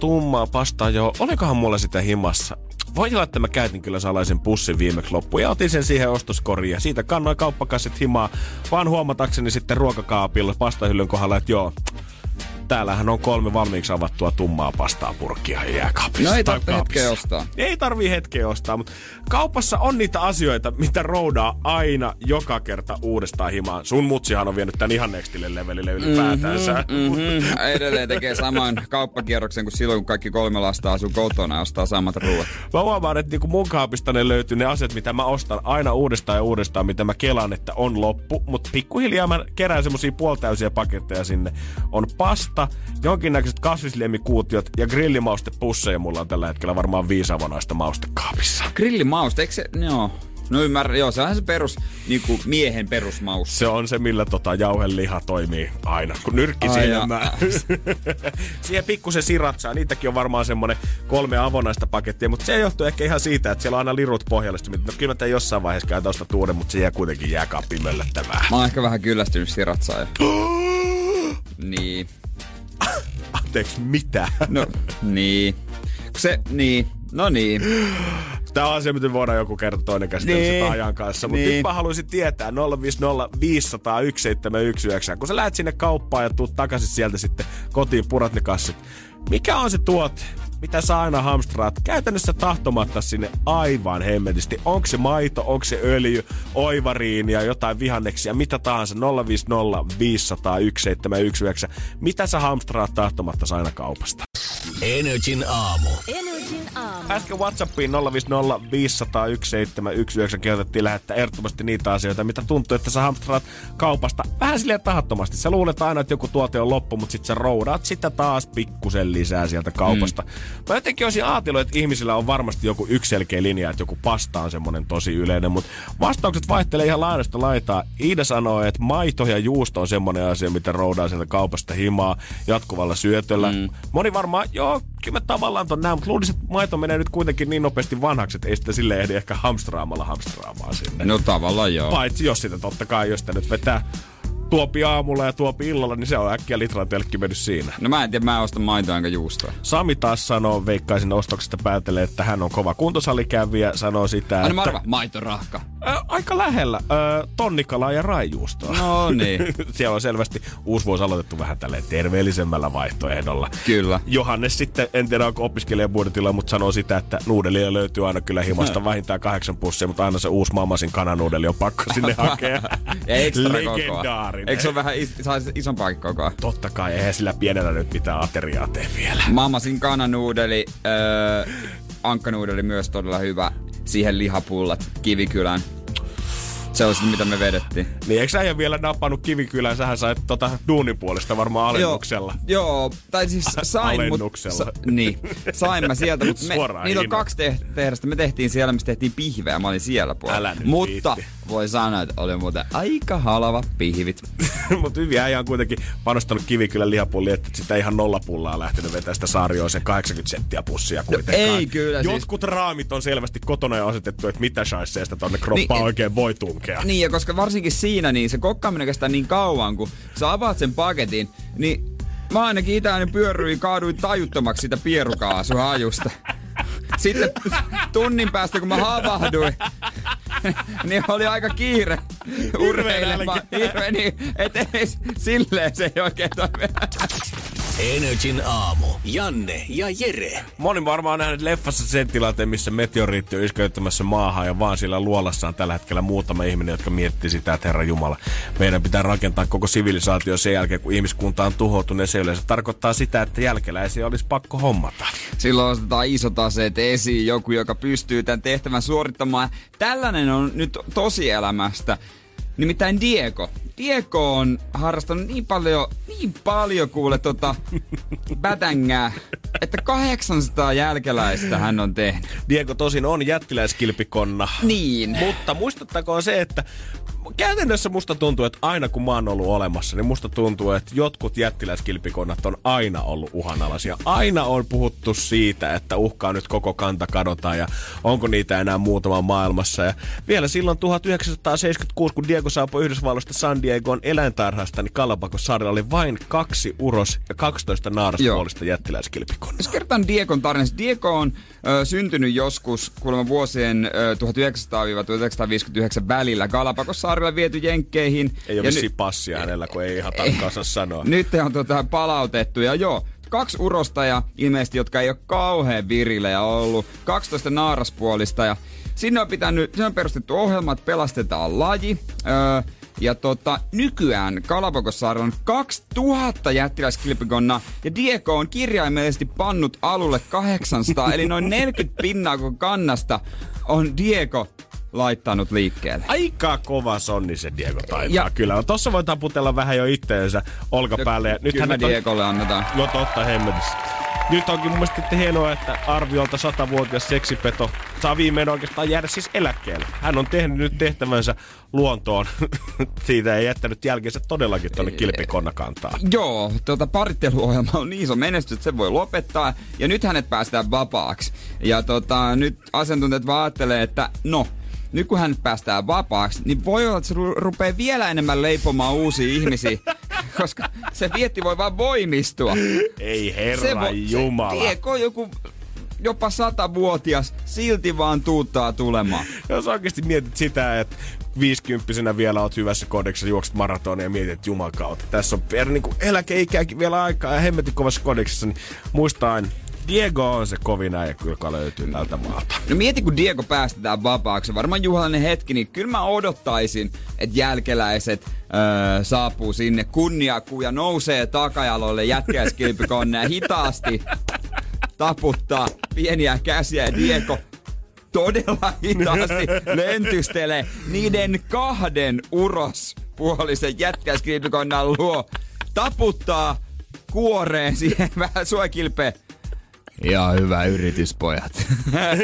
tummaa pastaa joo, olikohan mulla sitä himassa? Voi olla, että mä käytin kyllä salaisen pussin viimeksi loppuun ja otin sen siihen ostoskoriin ja siitä kannoin kauppakassit himaa, vaan huomatakseni sitten ruokakaapilla pastahyllyn kohdalla, että joo, täällähän on kolme valmiiksi avattua tummaa pastaa purkkia jääkaapissa. No ei tarvitse hetkeä ostaa. Ei tarvii hetkeä ostaa, mutta kaupassa on niitä asioita, mitä roudaa aina joka kerta uudestaan himaan. Sun mutsihan on vienyt tän ihan nextille levelille ylipäätänsä. Mm-hmm. Edelleen tekee saman kauppakierroksen kuin silloin, kun kaikki kolme lasta asuu kotona ja ostaa samat ruuat. Mä huomaan, että niinku mun kaapista ne löytyy ne asiat, mitä mä ostan aina uudestaan ja uudestaan, mitä mä kelaan, että on loppu. Mutta pikkuhiljaa mä kerään semmosia puoltäysiä paketteja sinne. On pasta, jonkinnäköiset kasvisliemikuutiot ja grillimaustepusseja mulla on tällä hetkellä varmaan viisi avonaista maustekaapissa. Grillimausta, eikö se... Joo. No ymmärrän, joo, se on se perus, niinku miehen perusmaus. Se on se, millä tota jauheliha toimii aina, kun nyrkki Ai silmää. Siihen pikkusen siratsaa. Niitäkin on varmaan semmonen kolme avonaista pakettia, mutta se johtuu ehkä ihan siitä, että siellä on aina lirut pohjalle. No kyllä mä jossain vaiheessa käyn tosta tuoden, mutta se jää kuitenkin jääkaappiin möllöttämään. Mä oon ehkä vähän kyllästynyt siratsaan. niin. Anteeksi, mitä? No, niin. Se, niin. No niin. Tämä on asia, mitä voidaan joku kerta toinen käsitellä Niin. sitä ajan kanssa. Mutta Niin. nyt mä haluaisin tietää 050 500 1719. Kun sä lähet sinne kauppaan ja tuut takaisin sieltä sitten kotiin, purat ne kassit. Mikä on se tuote, mitä sä aina hamstraat, käytännössä tahtomatta sinne aivan hemmetisti. Onko se maito, onko se öljy, oivariinia, jotain vihanneksia, mitä tahansa, 050 500 1719. Mitä sä hamstraat tahtomatta aina kaupasta? Energin aamu. Energin aamu. Äsken Whatsappiin 050 500 1719 kehotettiin lähettää ehdottomasti niitä asioita, mitä tuntuu, että sä hamstraat kaupasta vähän silleen tahattomasti. Sä luulet aina, että joku tuote on loppu, mutta sit sä roudaat sitä taas pikkusen lisää sieltä kaupasta. Mm. Mä jotenkin olisin ajatellut, että ihmisillä on varmasti joku yksi selkeä linja, että joku pasta on semmonen tosi yleinen, mutta vastaukset vaihtelee ihan laidasta laitaa. Iida sanoo, että maito ja juusto on semmonen asia, mitä roudaa sieltä kaupasta himaa jatkuvalla syötöllä. Mm. Moni varmaan, joo, kyllä mä tavallaan ton näen, mutta luulisin, että maito menee nyt kuitenkin niin nopeasti vanhaksi, että ei sitä sille ehdi ehkä hamstraamalla hamstraamaan sinne. No tavallaan joo. Paitsi jos sitä totta kai, jos sitä nyt vetää tuopi aamulla ja tuopi illalla, niin se on äkkiä litran telkki mennyt siinä. No mä en tiedä, mä en osta maitoa enkä juustoa. Sami taas sanoo, veikkaisin ostoksesta päätelee, että hän on kova kuntosalikävijä, sanoo sitä, Aina että... arvaan, maitorahka. Ö, aika lähellä. Ö, tonnikalaa ja raijuustoa. No niin. Siellä on selvästi uusi vuosi aloitettu vähän tälleen terveellisemmällä vaihtoehdolla. Kyllä. Johannes sitten, en tiedä onko opiskelijabudjetilla, mutta sanoo sitä, että nuudelia löytyy aina kyllä himasta vähintään kahdeksan pussia, mutta aina se uusi mammasin kananuudeli on pakko sinne hakea. Ekstra. Legendaarinen. Eikö se ole vähän is- isompaa kokoa? Totta kai, eihän sillä pienellä nyt mitään ateriaa tee vielä. Mammasin kananuudeli, öö, ankkanuudeli myös todella hyvä. Siihen lihapullat, kivikylän. Se on se, mitä me vedettiin. Niin eikö sä vielä napannut kivikylään? Sähän sait tota duunin puolesta varmaan alennuksella. Joo, joo, tai siis sain, mut, Alennuksella. sa, niin, sain mä sieltä, mutta me, Suoraan niillä on kaksi te- tehdasta. Me tehtiin siellä, missä tehtiin pihveä, mä olin siellä puolella. Älä nyt mutta viitti. voi sanoa, että oli muuten aika halava pihvit. Mutta hyvin äijä on kuitenkin panostanut kivikylän lihapulliin, että sitä ihan nollapullaa lähtenyt vetää sitä sarjoa se 80 senttiä pussia kuitenkaan. ei kyllä, siis- Jotkut raamit on selvästi kotona jo asetettu, että mitä shaisseesta tonne kroppaan Niin, oikein voi tunkea. Niin, ja koska varsinkin siinä, niin se kokkaaminen kestää niin kauan, kun sä avaat sen paketin, niin mä ainakin itäni pyörryin, kaaduin tajuttomaksi sitä pierukaasuhajusta. Sitten tunnin päästä, kun mä havahduin, niin oli aika kiire urheilemaan. Hirveä, niin, et silleen se ei oikein toimi. Energin aamu. Janne ja Jere. Moni varmaan on nähnyt leffassa sen tilanteen, missä meteoriitti on iskeyttämässä maahan ja vaan sillä luolassa on tällä hetkellä muutama ihminen, jotka miettii sitä, että Herra Jumala, meidän pitää rakentaa koko sivilisaatio sen jälkeen, kun ihmiskunta on tuhoutunut ja se yleensä tarkoittaa sitä, että jälkeläisiä olisi pakko hommata. Silloin otetaan isot aseet esiin, joku, joka pystyy tämän tehtävän suorittamaan. Tällainen on nyt tosielämästä. Nimittäin Diego. Diego on harrastanut niin paljon, niin paljon kuule tota bätängää, että 800 jälkeläistä hän on tehnyt. Diego tosin on jättiläiskilpikonna. Niin. Mutta muistuttakoon se, että käytännössä musta tuntuu, että aina kun mä oon ollut olemassa, niin musta tuntuu, että jotkut jättiläiskilpikonnat on aina ollut uhanalaisia. Aina on puhuttu siitä, että uhkaa nyt koko kanta kadota ja onko niitä enää muutama maailmassa. Ja vielä silloin 1976, kun Diego saapui Yhdysvalloista San Diegon eläintarhasta, niin Galapagos saarella oli vain kaksi uros ja 12 naaraspuolista jättiläiskilpikonnaa. Jos kertaan Diegon tarinaa. Diego on ö, syntynyt joskus kuulemma vuosien ö, 1900-1959 välillä. Galapagos-saarilla viety Jenkkeihin. Ei ole vissiin ny- passia hänellä, kun ei ihan tarkkaan osaa sanoa. Nyt on tota palautettu ja joo, kaksi urosta ja ilmeisesti, jotka ei ole kauhean virille ja ollut 12 naaraspuolista ja sinne on pitänyt, sinne on perustettu ohjelma, että pelastetaan laji. Öö, ja tota, nykyään Galapagossaarella on 2000 jättiläiskilpikonnaa ja Diego on kirjaimellisesti pannut alulle 800, eli noin 40 pinnaa koko kannasta on Diego laittanut liikkeelle. Aika kova sonni se Diego taitaa Ja- kyllä. Tossa voi taputella vähän jo itteensä olkapäälle. Ja me on... Diegolle annetaan. No totta hemmetissä. Nyt onkin mun mielestä hienoa, että arviolta 100-vuotias seksipeto saa viimein oikeastaan jäädä siis eläkkeelle. Hän on tehnyt nyt tehtävänsä luontoon. Siitä ei jättänyt jälkeensä todellakin tonne kilpikonnakantaan. Joo, tota paritteluohjelma on niin iso menestys, että se voi lopettaa. Ja nyt hänet päästään vapaaksi. Ja tota, nyt asiantuntijat vaan ajattelee, että no, nyt kun hänet päästään vapaaksi, niin voi olla, että se ru- rupeaa vielä enemmän leipomaan uusia ihmisiä, koska se vietti voi vaan voimistua. Ei herra se voi, jumala. Se, Diego, joku jopa satavuotias, silti vaan tuuttaa tulemaan. Jos oikeasti mietit sitä, että viisikymppisenä vielä oot hyvässä kodeksessa, juokset maratonia ja mietit, että juman kautta. Tässä on vielä niin kuin eläkeikääkin vielä aikaa ja hemmetin kovassa kodeksessa, niin muista aina, Diego on se kovin äijä, joka löytyy tältä maalta. No mieti, kun Diego päästetään vapaaksi. Varmaan juhlallinen hetki, niin kyllä mä odottaisin, että jälkeläiset öö, saapuu sinne kunniakuun ja nousee takajaloille jätkäiskilpikonne ja hitaasti taputtaa pieniä käsiä Diego todella hitaasti lentystelee niiden kahden uros puolisen jätkäiskilpikonnan luo. Taputtaa kuoreen siihen vähän suokilpeen. Ja hyvä yritys, pojat.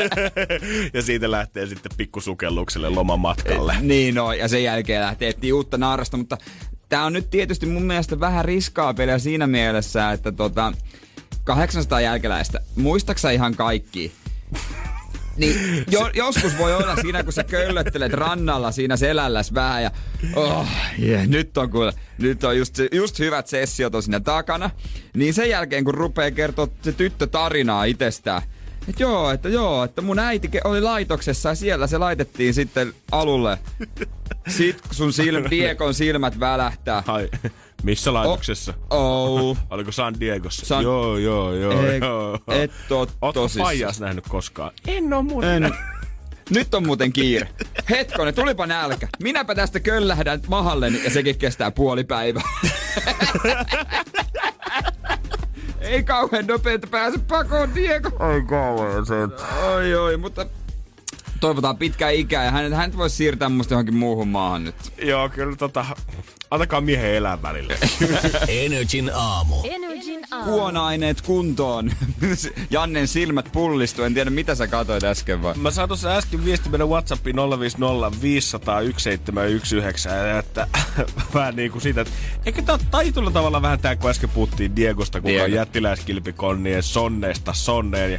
ja siitä lähtee sitten pikkusukellukselle lomamatkalle. niin no, ja sen jälkeen lähtee etsiä uutta naarasta, mutta tää on nyt tietysti mun mielestä vähän riskaa peliä siinä mielessä, että tota, 800 jälkeläistä, muistaksä ihan kaikki? Niin jo, joskus voi olla siinä, kun sä köllöttelet rannalla siinä selälläs vähän ja oh, yeah, nyt on kuule, nyt on just, just hyvät sessiot on siinä takana. Niin sen jälkeen, kun rupeaa kertoa se tyttö tarinaa itsestään, että joo, että joo, että mun äiti oli laitoksessa ja siellä se laitettiin sitten alulle. Sitten sun silm, Diekon silmät välähtää. Hai. Missä laitoksessa? Oh, oh. Oliko San Diegossa? San... Joo, joo, joo. Et, joo. et oo Ootko Faijas nähnyt koskaan? En oo muuten. En. Nyt on muuten kiire. Hetkonen, tulipa nälkä. Minäpä tästä köllähdän mahalleni ja sekin kestää puoli päivää. Ei kauhean nopeeta pääse pakoon, Diego. Ai kauhean sen. Oi, oi, mutta toivotaan pitkää ikää ja hänet, hänet voisi siirtää musta johonkin muuhun maahan nyt. Joo, kyllä tota, antakaa miehen elää välillä. Energin aamu. Energin aamu. Kuonaineet kuntoon. Jannen silmät pullistu. En tiedä, mitä sä katsoit äsken vai? Mä sain tuossa äsken viesti meidän Whatsappiin 050 500 että vähän niin kuin siitä, että eikö tää taitulla tavalla vähän tää, kun äsken puhuttiin Diegosta, kuka on jättiläiskilpikonnien sonneesta sonneen. Ja,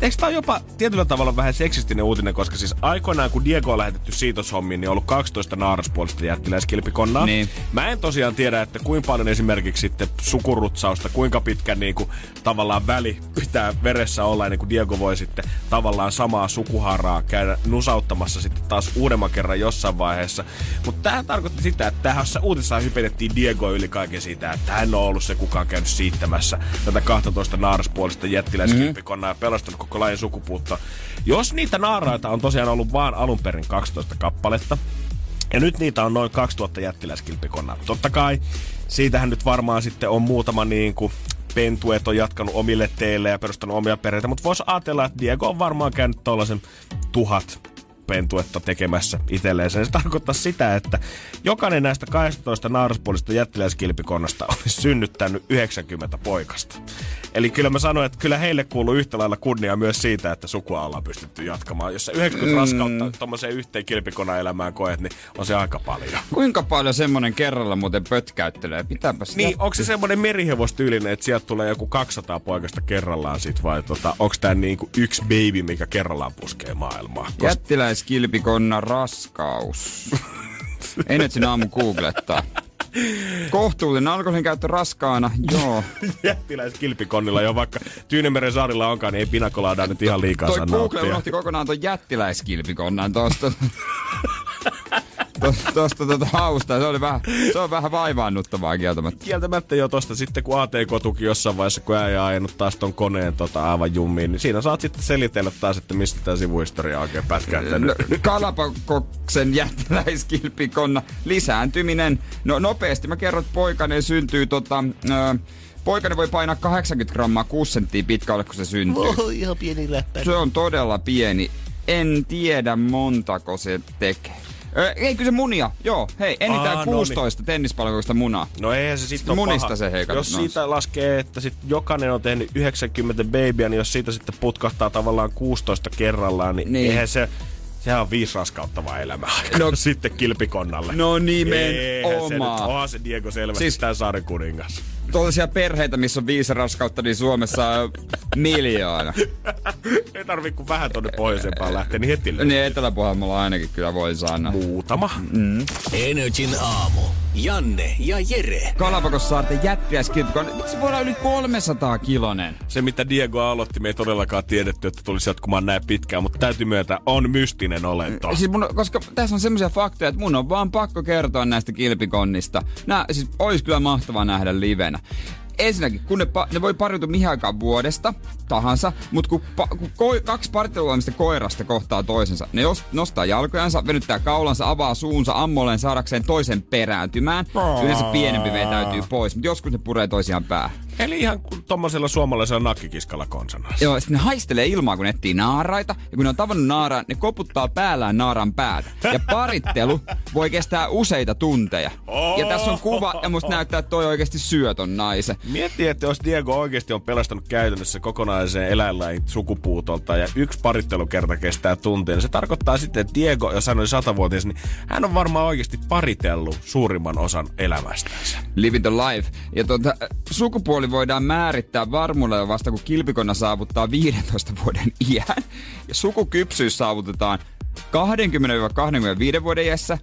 eikö tää on jopa tietyllä tavalla vähän seksistinen uutinen, koska siis aikoinaan kun Diego on lähetetty siitoshommiin, niin on ollut 12 naaraspuolista jättiläiskilpikonnaa. Niin. Mä en tosiaan tiedä, että kuinka paljon esimerkiksi sitten sukurutsausta, kuinka pitkä niin kuin, tavallaan väli pitää veressä olla, ennen kuin Diego voi sitten tavallaan samaa sukuharaa käydä nusauttamassa sitten taas uudemman kerran jossain vaiheessa. Mutta tähän tarkoitti sitä, että tähän uutisessa hypetettiin Diego yli kaiken siitä, että hän on ollut se, kuka on käynyt siittämässä tätä 12 naaraspuolista jättiläiskilpikonnaa mm-hmm. ja pelastanut koko lajin sukupuutta. Jos niitä naaraita on tosiaan ollut vaan alun perin 12 kappaletta, ja nyt niitä on noin 2000 jättiläiskilpikonnaa. Totta kai, siitähän nyt varmaan sitten on muutama niin kuin pentuet on jatkanut omille teille ja perustanut omia perheitä, mutta voisi ajatella, että Diego on varmaan käynyt tuollaisen tuhat pentuetta tekemässä itselleen. Se tarkoittaa sitä, että jokainen näistä 12 naaraspuolista jättiläiskilpikonnasta olisi synnyttänyt 90 poikasta. Eli kyllä mä sanoin, että kyllä heille kuuluu yhtä lailla kunnia myös siitä, että sukua ollaan pystytty jatkamaan. Jos sä 90 mm. raskautta tuommoiseen yhteen kilpikona elämään koet, niin on se aika paljon. Kuinka paljon semmonen kerralla muuten pötkäyttelee? Pitääpä Niin, jätti. onko se semmonen merihevostyylinen, että sieltä tulee joku 200 poikasta kerrallaan sit vai tota, onko tää niinku yksi baby, mikä kerrallaan puskee maailmaa? Jättiläiskilpikonna raskaus. Ei nyt sinä aamu googlettaa. Kohtuullinen alkoholin käyttö raskaana, joo. Jättiläiskilpikonnilla jo, vaikka Tyynemeren saarilla onkaan, niin ei pinakolaada nyt ihan liikaa Toi Google unohti kokonaan ton jättiläiskilpikonnan tosta. Tuosta tuota hausta. Se, oli vähän, se on vähän vaivaannuttavaa kieltämättä. Kieltämättä jo tosta sitten, kun ATK-tuki jossain vaiheessa, kun äijä ajanut taas ton koneen tota, aivan jummiin, niin siinä saat sitten selitellä taas, että mistä tämä sivuhistoria on oikein pätkähtänyt. No, Kalapakoksen jättiläiskilpikonna lisääntyminen. No nopeasti mä kerron, että poikainen syntyy tota... Ö, Poikani voi painaa 80 grammaa 6 senttiä pitkälle, kun se syntyy. Oh, ihan pieni läppä. Se on todella pieni. En tiedä montako se tekee. Öö, ei kyllä se munia, joo. Hei, enintään Aa, 16 no niin. tennispalveluista munaa. No eihän se sitten Munista paha. se hei, Jos siitä laskee, että sit jokainen on tehnyt 90 babyä, niin jos siitä sitten putkahtaa tavallaan 16 kerrallaan, niin, niin. eihän se Sehän on viisi raskauttavaa elämää. No, sitten kilpikonnalle. No nimenomaan. Se onhan se Diego selvästi siis, tämän saaren kuningas. Tuollaisia perheitä, missä on viisi raskautta, niin Suomessa on miljoona. Ei tarvi kuin vähän tonne pohjoisempaan lähteä, niin heti Niin Etelä-Pohjanmaalla ainakin kyllä voi sanoa. Muutama. Mm. Energin aamu. Janne ja Jere. Kalapakossa saarten jättiäiskilpikon. Miksi voi olla yli 300 kilonen? Se, mitä Diego aloitti, me ei todellakaan tiedetty, että tulisi jatkumaan näin pitkään, mutta täytyy myöntää, on mystinen olento. Siis mun, koska tässä on semmoisia faktoja, että mun on vaan pakko kertoa näistä kilpikonnista. Nää, siis olisi kyllä mahtavaa nähdä livenä ensinnäkin, kun ne, pa- ne voi pariutua mihin aikaan vuodesta tahansa, mutta kun, pa- kun ko- kaksi pariteluamista koirasta kohtaa toisensa, ne jos- nostaa jalkojansa, venyttää kaulansa, avaa suunsa ammolleen saadakseen toisen perääntymään. Yleensä pienempi vetäytyy pois, mutta joskus ne puree toisiaan päähän. Eli ihan kuin tommosella suomalaisella nakkikiskalla konsanassa. Joo, sitten ne haistelee ilmaa, kun etsii naaraita. Ja kun ne on tavannut naaraan, ne koputtaa päällään naaran päätä. Ja parittelu voi kestää useita tunteja. Ja tässä on kuva, ja musta näyttää, että toi oikeasti syö ton naisen. Mieti, että jos Diego oikeasti on pelastanut käytännössä kokonaisen eläinlajin sukupuutolta ja yksi parittelukerta kestää tuntia, niin se tarkoittaa sitten, että Diego, jos hän oli satavuotias, niin hän on varmaan oikeasti paritellut suurimman osan elämästänsä. Living the life. Ja tuota, sukupuoli voidaan määrittää varmuudella vasta, kun kilpikonna saavuttaa 15 vuoden iän. Ja sukukypsyys saavutetaan 20-25 vuoden iässä.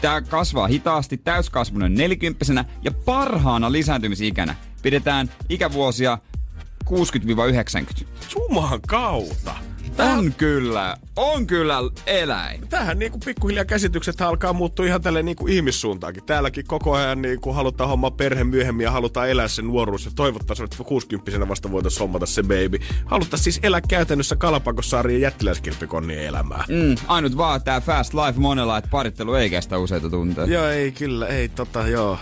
Tämä kasvaa hitaasti täyskasvunen 40 ja parhaana lisääntymisikänä pidetään ikävuosia 60-90. Juman kautta! On kyllä, on kyllä eläin. Tähän niinku pikkuhiljaa käsitykset alkaa muuttua ihan tälle niinku ihmissuuntaankin. Täälläkin koko ajan niinku halutaan hommaa perhe myöhemmin ja halutaan elää sen nuoruus. Ja toivottavasti, että 60 vasta voitaisiin hommata se baby. Haluttaisiin siis elää käytännössä Kalapakosaarien jättiläiskilpikonnien elämää. Mm, ainut vaan tää fast life monella, että parittelu ei kestä useita tunteja. Joo, ei kyllä, ei tota, joo.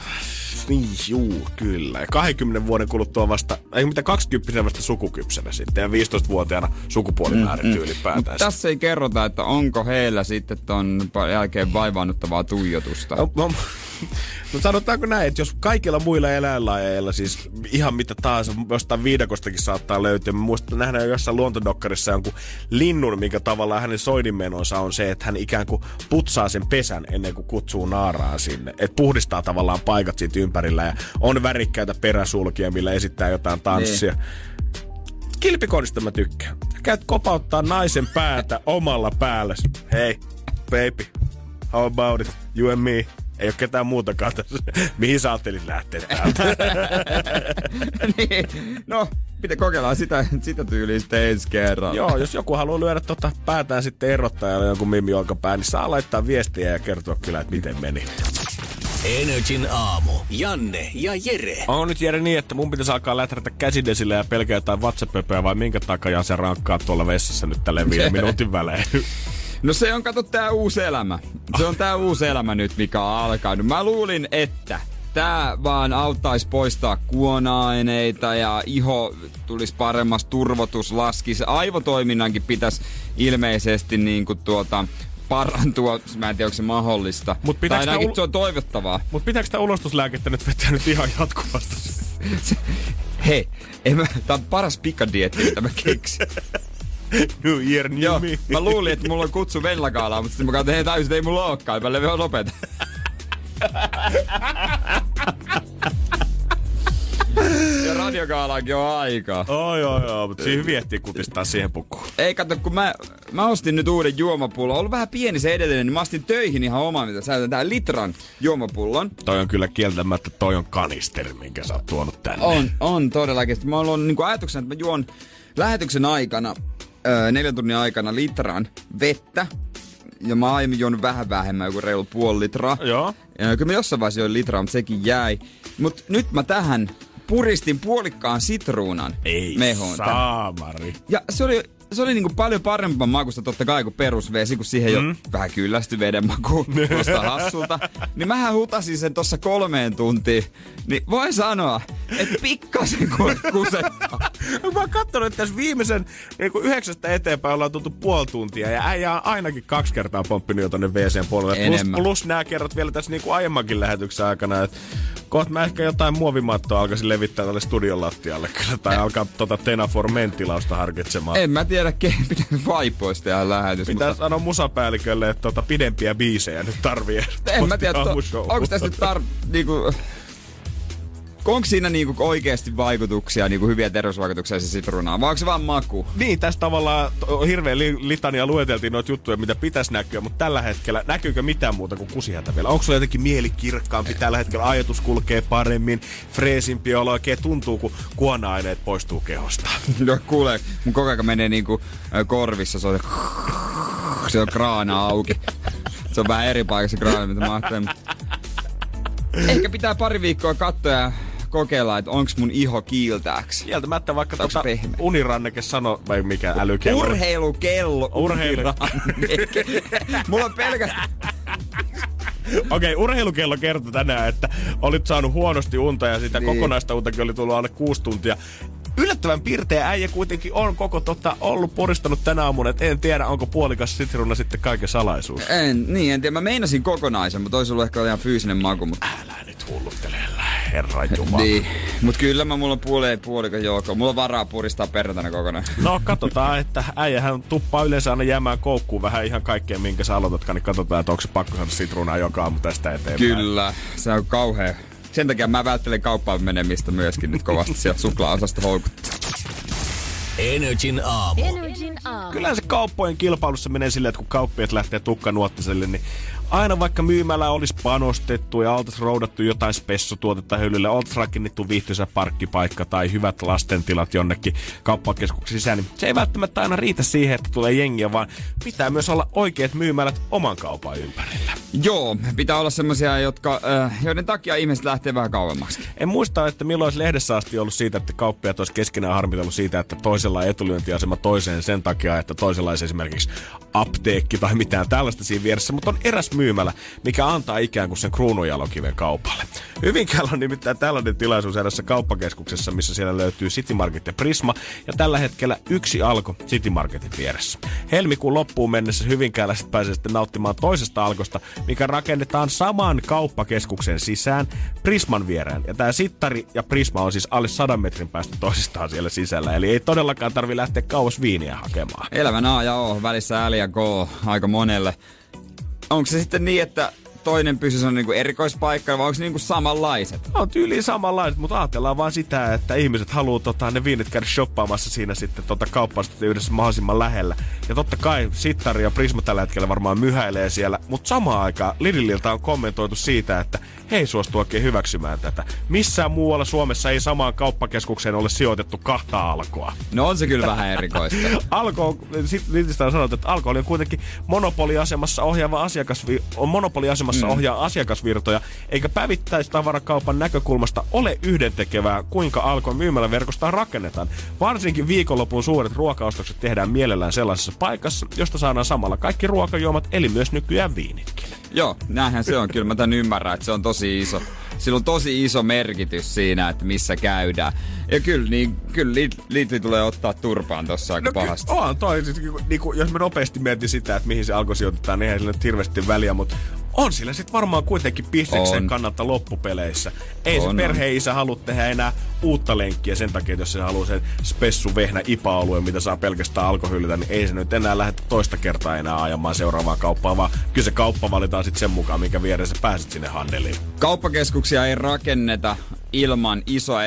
Niin, juu, kyllä. Ja 20 vuoden kuluttua vasta, ei mitä 20 vasta sukukypsenä sitten ja 15-vuotiaana sukupuoli määrittyy mm, mm. ylipäätään. Tässä ei kerrota, että onko heillä sitten ton jälkeen vaivaannuttavaa tuijotusta. No, no, no sanotaanko näin, että jos kaikilla muilla eläinlajeilla, siis ihan mitä tahansa, jostain viidakostakin saattaa löytyä. Mä muistan nähdä jossain luontodokkarissa jonkun linnun, minkä tavallaan hänen soidinmenonsa on se, että hän ikään kuin putsaa sen pesän ennen kuin kutsuu naaraa sinne. Että puhdistaa tavallaan paikat siitä ympärillä ja on värikkäitä peräsulkia, millä esittää jotain tanssia. Niin. Kilpikonista mä tykkään. Käyt kopauttaa naisen päätä omalla päällä. Hei, baby, how about it, you and me? Ei ole ketään muutakaan tässä. Mihin sä ajattelit lähteä täältä? niin, no, pitää kokeillaan sitä, sitä tyyliä sitten ensi kerralla. Joo, jos joku haluaa lyödä tota päätään sitten erottajalle jonkun mimmi olkapää, niin saa laittaa viestiä ja kertoa kyllä, että miten meni. Energin aamu. Janne ja Jere. On nyt Jere niin, että mun pitäisi alkaa läträtä käsidesille ja pelkää jotain whatsapp vai minkä takia se rankkaa tuolla vessassa nyt tälle viiden minuutin välein? No se on, kato, tää uusi elämä. Se on tää uusi elämä nyt, mikä on alkanut. Mä luulin, että tää vaan auttaisi poistaa kuona-aineita ja iho tulisi paremmas turvotus laskisi. Aivotoiminnankin pitäisi ilmeisesti niin kuin tuota, parantua. Mä en tiedä, onko se mahdollista. Mut tai ainakin ul- se on toivottavaa. Mutta pitääkö sitä ulostuslääkettä nyt vetää nyt ihan jatkuvasti? Hei, mä, tää on paras pikadietti, mitä mä keksin. New Year, new Joo, me. mä luulin, että mulla on kutsu Vellakaalaan, mutta sitten mä katsoin, että ei, ei mulla olekaan, mä levin lopeta. ja radiokaalaankin on aika. Oh, joo, joo, mutta siinä vietti kutistaa siihen pukuun. Ei kato, kun mä, mä ostin nyt uuden juomapullon. Ollut vähän pieni se edellinen, niin mä ostin töihin ihan oman, mitä sä tää litran juomapullon. Toi on kyllä kieltämättä, toi on kanisteri, minkä sä oot tuonut tänne. On, on todellakin. Mä oon niin ajatuksena, että mä juon lähetyksen aikana, öö, neljän tunnin aikana litran vettä. Ja mä aiemmin juonut vähän vähemmän, joku reilu puoli litraa. Joo. Ja kyllä mä jossain vaiheessa join litraa, mutta sekin jäi. Mutta nyt mä tähän puristin puolikkaan sitruunan Ei mehoon. saamari. Ja se oli se oli niinku paljon parempaa makusta totta kai kuin perusvesi, kun siihen mm. jo vähän kyllästy veden maku tuosta hassulta. Niin mähän hutasin sen tossa kolmeen tuntiin. Niin voin sanoa, että pikkasen kusettaa. Mä oon kattonut, että tässä viimeisen niin kuin yhdeksästä eteenpäin ollaan tultu puoli tuntia ja äijä on ainakin kaksi kertaa pomppinut jo tonne WCn puolelle. Plus, plus nämä kerrat vielä tässä niin kuin aiemmankin lähetyksen aikana, että kohta mä ehkä jotain muovimattoa alkaisin levittää tälle studion lattialle kyllä, tai alkaa tota Tenafor menttilausta harkitsemaan. En mä tiedä, pitää vaipoista tehdä lähetys. Pitää mutta... sanoa musapäällikölle, että tota, pidempiä biisejä nyt tarvii. En mä tiedä, to, onko tässä nyt tar... Niinku, onko siinä niinku oikeasti vaikutuksia, niinku hyviä terveysvaikutuksia se sitruunaan, vai onko se vaan maku? Niin, tässä tavallaan hirveän li- litania lueteltiin noita juttuja, mitä pitäisi näkyä, mutta tällä hetkellä näkyykö mitään muuta kuin kusihätä vielä? Onko sulla jotenkin mieli kirkkaampi tällä hetkellä, ajatus kulkee paremmin, freesimpi olo, oikein tuntuu, kun kuona-aineet poistuu kehosta? No kuule, mun koko ajan menee niinku korvissa, se on, se on kraana auki. Se on vähän eri paikassa kraana, mitä mä ajattelin. Ehkä pitää pari viikkoa katsoa ja kokeilla, että onks mun iho kiiltääks. Kieltämättä vaikka tota pehmeä? uniranneke sano, vai mikä älykello. Urheilukello. Urheilu- uniranneke. Mulla on pelkästään... Okei, urheilukello kertoi tänään, että olit saanut huonosti unta ja sitä Niin. kokonaista untakin oli tullut alle kuusi tuntia. Yllättävän pirteä äijä kuitenkin on koko tota, ollut poristanut tänä aamuna, että en tiedä, onko puolikas sitruna sitten kaiken salaisuus. En, niin, en tiedä. Mä meinasin kokonaisen, mutta olisi ollut ehkä ihan fyysinen maku. Mutta... Älä herra jumala. Niin. Mut kyllä mä mulla on puoli, puolikon joukko. Mulla on varaa puristaa perjantaina kokonaan. No katsotaan, että äijähän tuppaa yleensä aina jäämään koukkuun vähän ihan kaikkeen, minkä sä aloitatkaan, niin katsotaan, että onko se pakko saada sitruunaa joka aamu tästä eteenpäin. Kyllä, se on kauhea. Sen takia mä välttelen kauppaan menemistä myöskin nyt kovasti sieltä suklaa-osasta houkuttaa. Energin aamu. Energin aamu. Kyllä se kauppojen kilpailussa menee silleen, että kun kauppiat lähtee tukkanuottiselle, niin aina vaikka myymälä olisi panostettu ja oltaisiin roudattu jotain spessutuotetta hyllylle, oltaisiin rakennettu viihtyisä parkkipaikka tai hyvät lastentilat jonnekin kauppakeskuksen sisään, niin se ei välttämättä aina riitä siihen, että tulee jengiä, vaan pitää myös olla oikeat myymälät oman kaupan ympärillä. Joo, pitää olla semmosia, jotka, äh, joiden takia ihmiset lähtee vähän kauemmaksi. En muista, että milloin olisi lehdessä asti ollut siitä, että kauppiaat olisi keskenään harmitellut siitä, että toisella etulyöntiasema toiseen sen takia, että toisella olisi esimerkiksi apteekki tai mitään tällaista siinä vieressä, mutta on eräs myymälä, mikä antaa ikään kuin sen kruununjalokiven kaupalle. Hyvinkäällä on nimittäin tällainen tilaisuus erässä kauppakeskuksessa, missä siellä löytyy City Market ja Prisma, ja tällä hetkellä yksi alko City Marketin vieressä. Helmikuun loppuun mennessä Hyvinkäällä sitten pääsee sitten nauttimaan toisesta alkosta, mikä rakennetaan saman kauppakeskuksen sisään Prisman viereen. Ja tämä Sittari ja Prisma on siis alle 100 metrin päästä toisistaan siellä sisällä, eli ei todellakaan tarvi lähteä kauas viiniä hakemaan. Elämän A ja O, välissä L ja K aika monelle. Onko se sitten niin, että toinen pysyy on niinku erikoispaikka vai onko niinku samanlaiset? on tyyliin samanlaiset, mutta ajatellaan vaan sitä, että ihmiset haluaa tota, ne viinit käydä shoppaamassa siinä sitten tota, kauppasta yhdessä mahdollisimman lähellä. Ja totta kai Sittari ja Prisma tällä hetkellä varmaan myhäilee siellä, mutta samaan aikaan Lidliltä on kommentoitu siitä, että he ei suostu oikein hyväksymään tätä. Missään muualla Suomessa ei samaan kauppakeskukseen ole sijoitettu kahta alkoa. No on se kyllä vähän erikoista. Alko, on- sit Lidlistä on sanottu, että alkoholi on kuitenkin monopoliasemassa ohjaava asiakasvi, on monopoliasemassa mm. ohjaa asiakasvirtoja, eikä päivittäistavarakaupan näkökulmasta ole yhdentekevää, kuinka Alkon myymäläverkosta rakennetaan. Varsinkin viikonlopun suuret ruokaostokset tehdään mielellään sellaisessa paikassa, josta saadaan samalla kaikki ruokajuomat, eli myös nykyään viinitkin. Joo, näinhän se on. Kyllä mä tämän ymmärrän, että se on tosi iso. Sillä on tosi iso merkitys siinä, että missä käydään. Ja kyllä, niin, kyllä Lidl- Lidl tulee ottaa turpaan tossa aika No pahasti. on toi, siis, niinku, jos me nopeasti mietin sitä, että mihin se alkoi sijoitetaan, niin eihän sillä nyt hirveästi väliä, mutta on sillä sitten varmaan kuitenkin bisneksen kannalta loppupeleissä. Ei On, se perheisä halua tehdä enää uutta lenkkiä sen takia, että jos se haluaa sen spessu vehnä ipa-alueen, mitä saa pelkästään alkohyliltä, niin ei se nyt enää lähde toista kertaa enää ajamaan seuraavaan kauppaan, vaan kyllä se kauppa valitaan sitten sen mukaan, minkä vieressä sä pääset sinne handeliin. Kauppakeskuksia ei rakenneta ilman isoa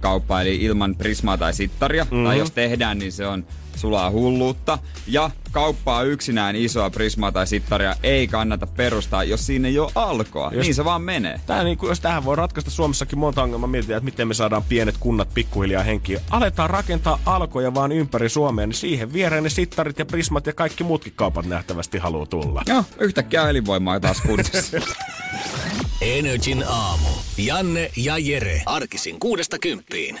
elintarvikekauppaa, eli ilman Prismaa tai Sittaria. Mm-hmm. Tai jos tehdään, niin se on sulaa hulluutta. Ja kauppaa yksinään isoa Prismaa tai Sittaria ei kannata perustaa, jos siinä ei ole alkoa. Just- Niin se vaan menee. Tää niin jos tähän voi ratkaista Suomessakin monta ongelmaa, mietitään, että miten me saadaan pienet kunnat pikkuhiljaa henkiin. Aletaan rakentaa alkoja vaan ympäri Suomea, niin siihen viereen ne sittarit ja prismat ja kaikki muutkin kaupat nähtävästi haluaa tulla. Joo, yhtäkkiä elinvoimaa taas kunnassa. Energin aamu. Janne ja Jere. Arkisin kuudesta kymppiin.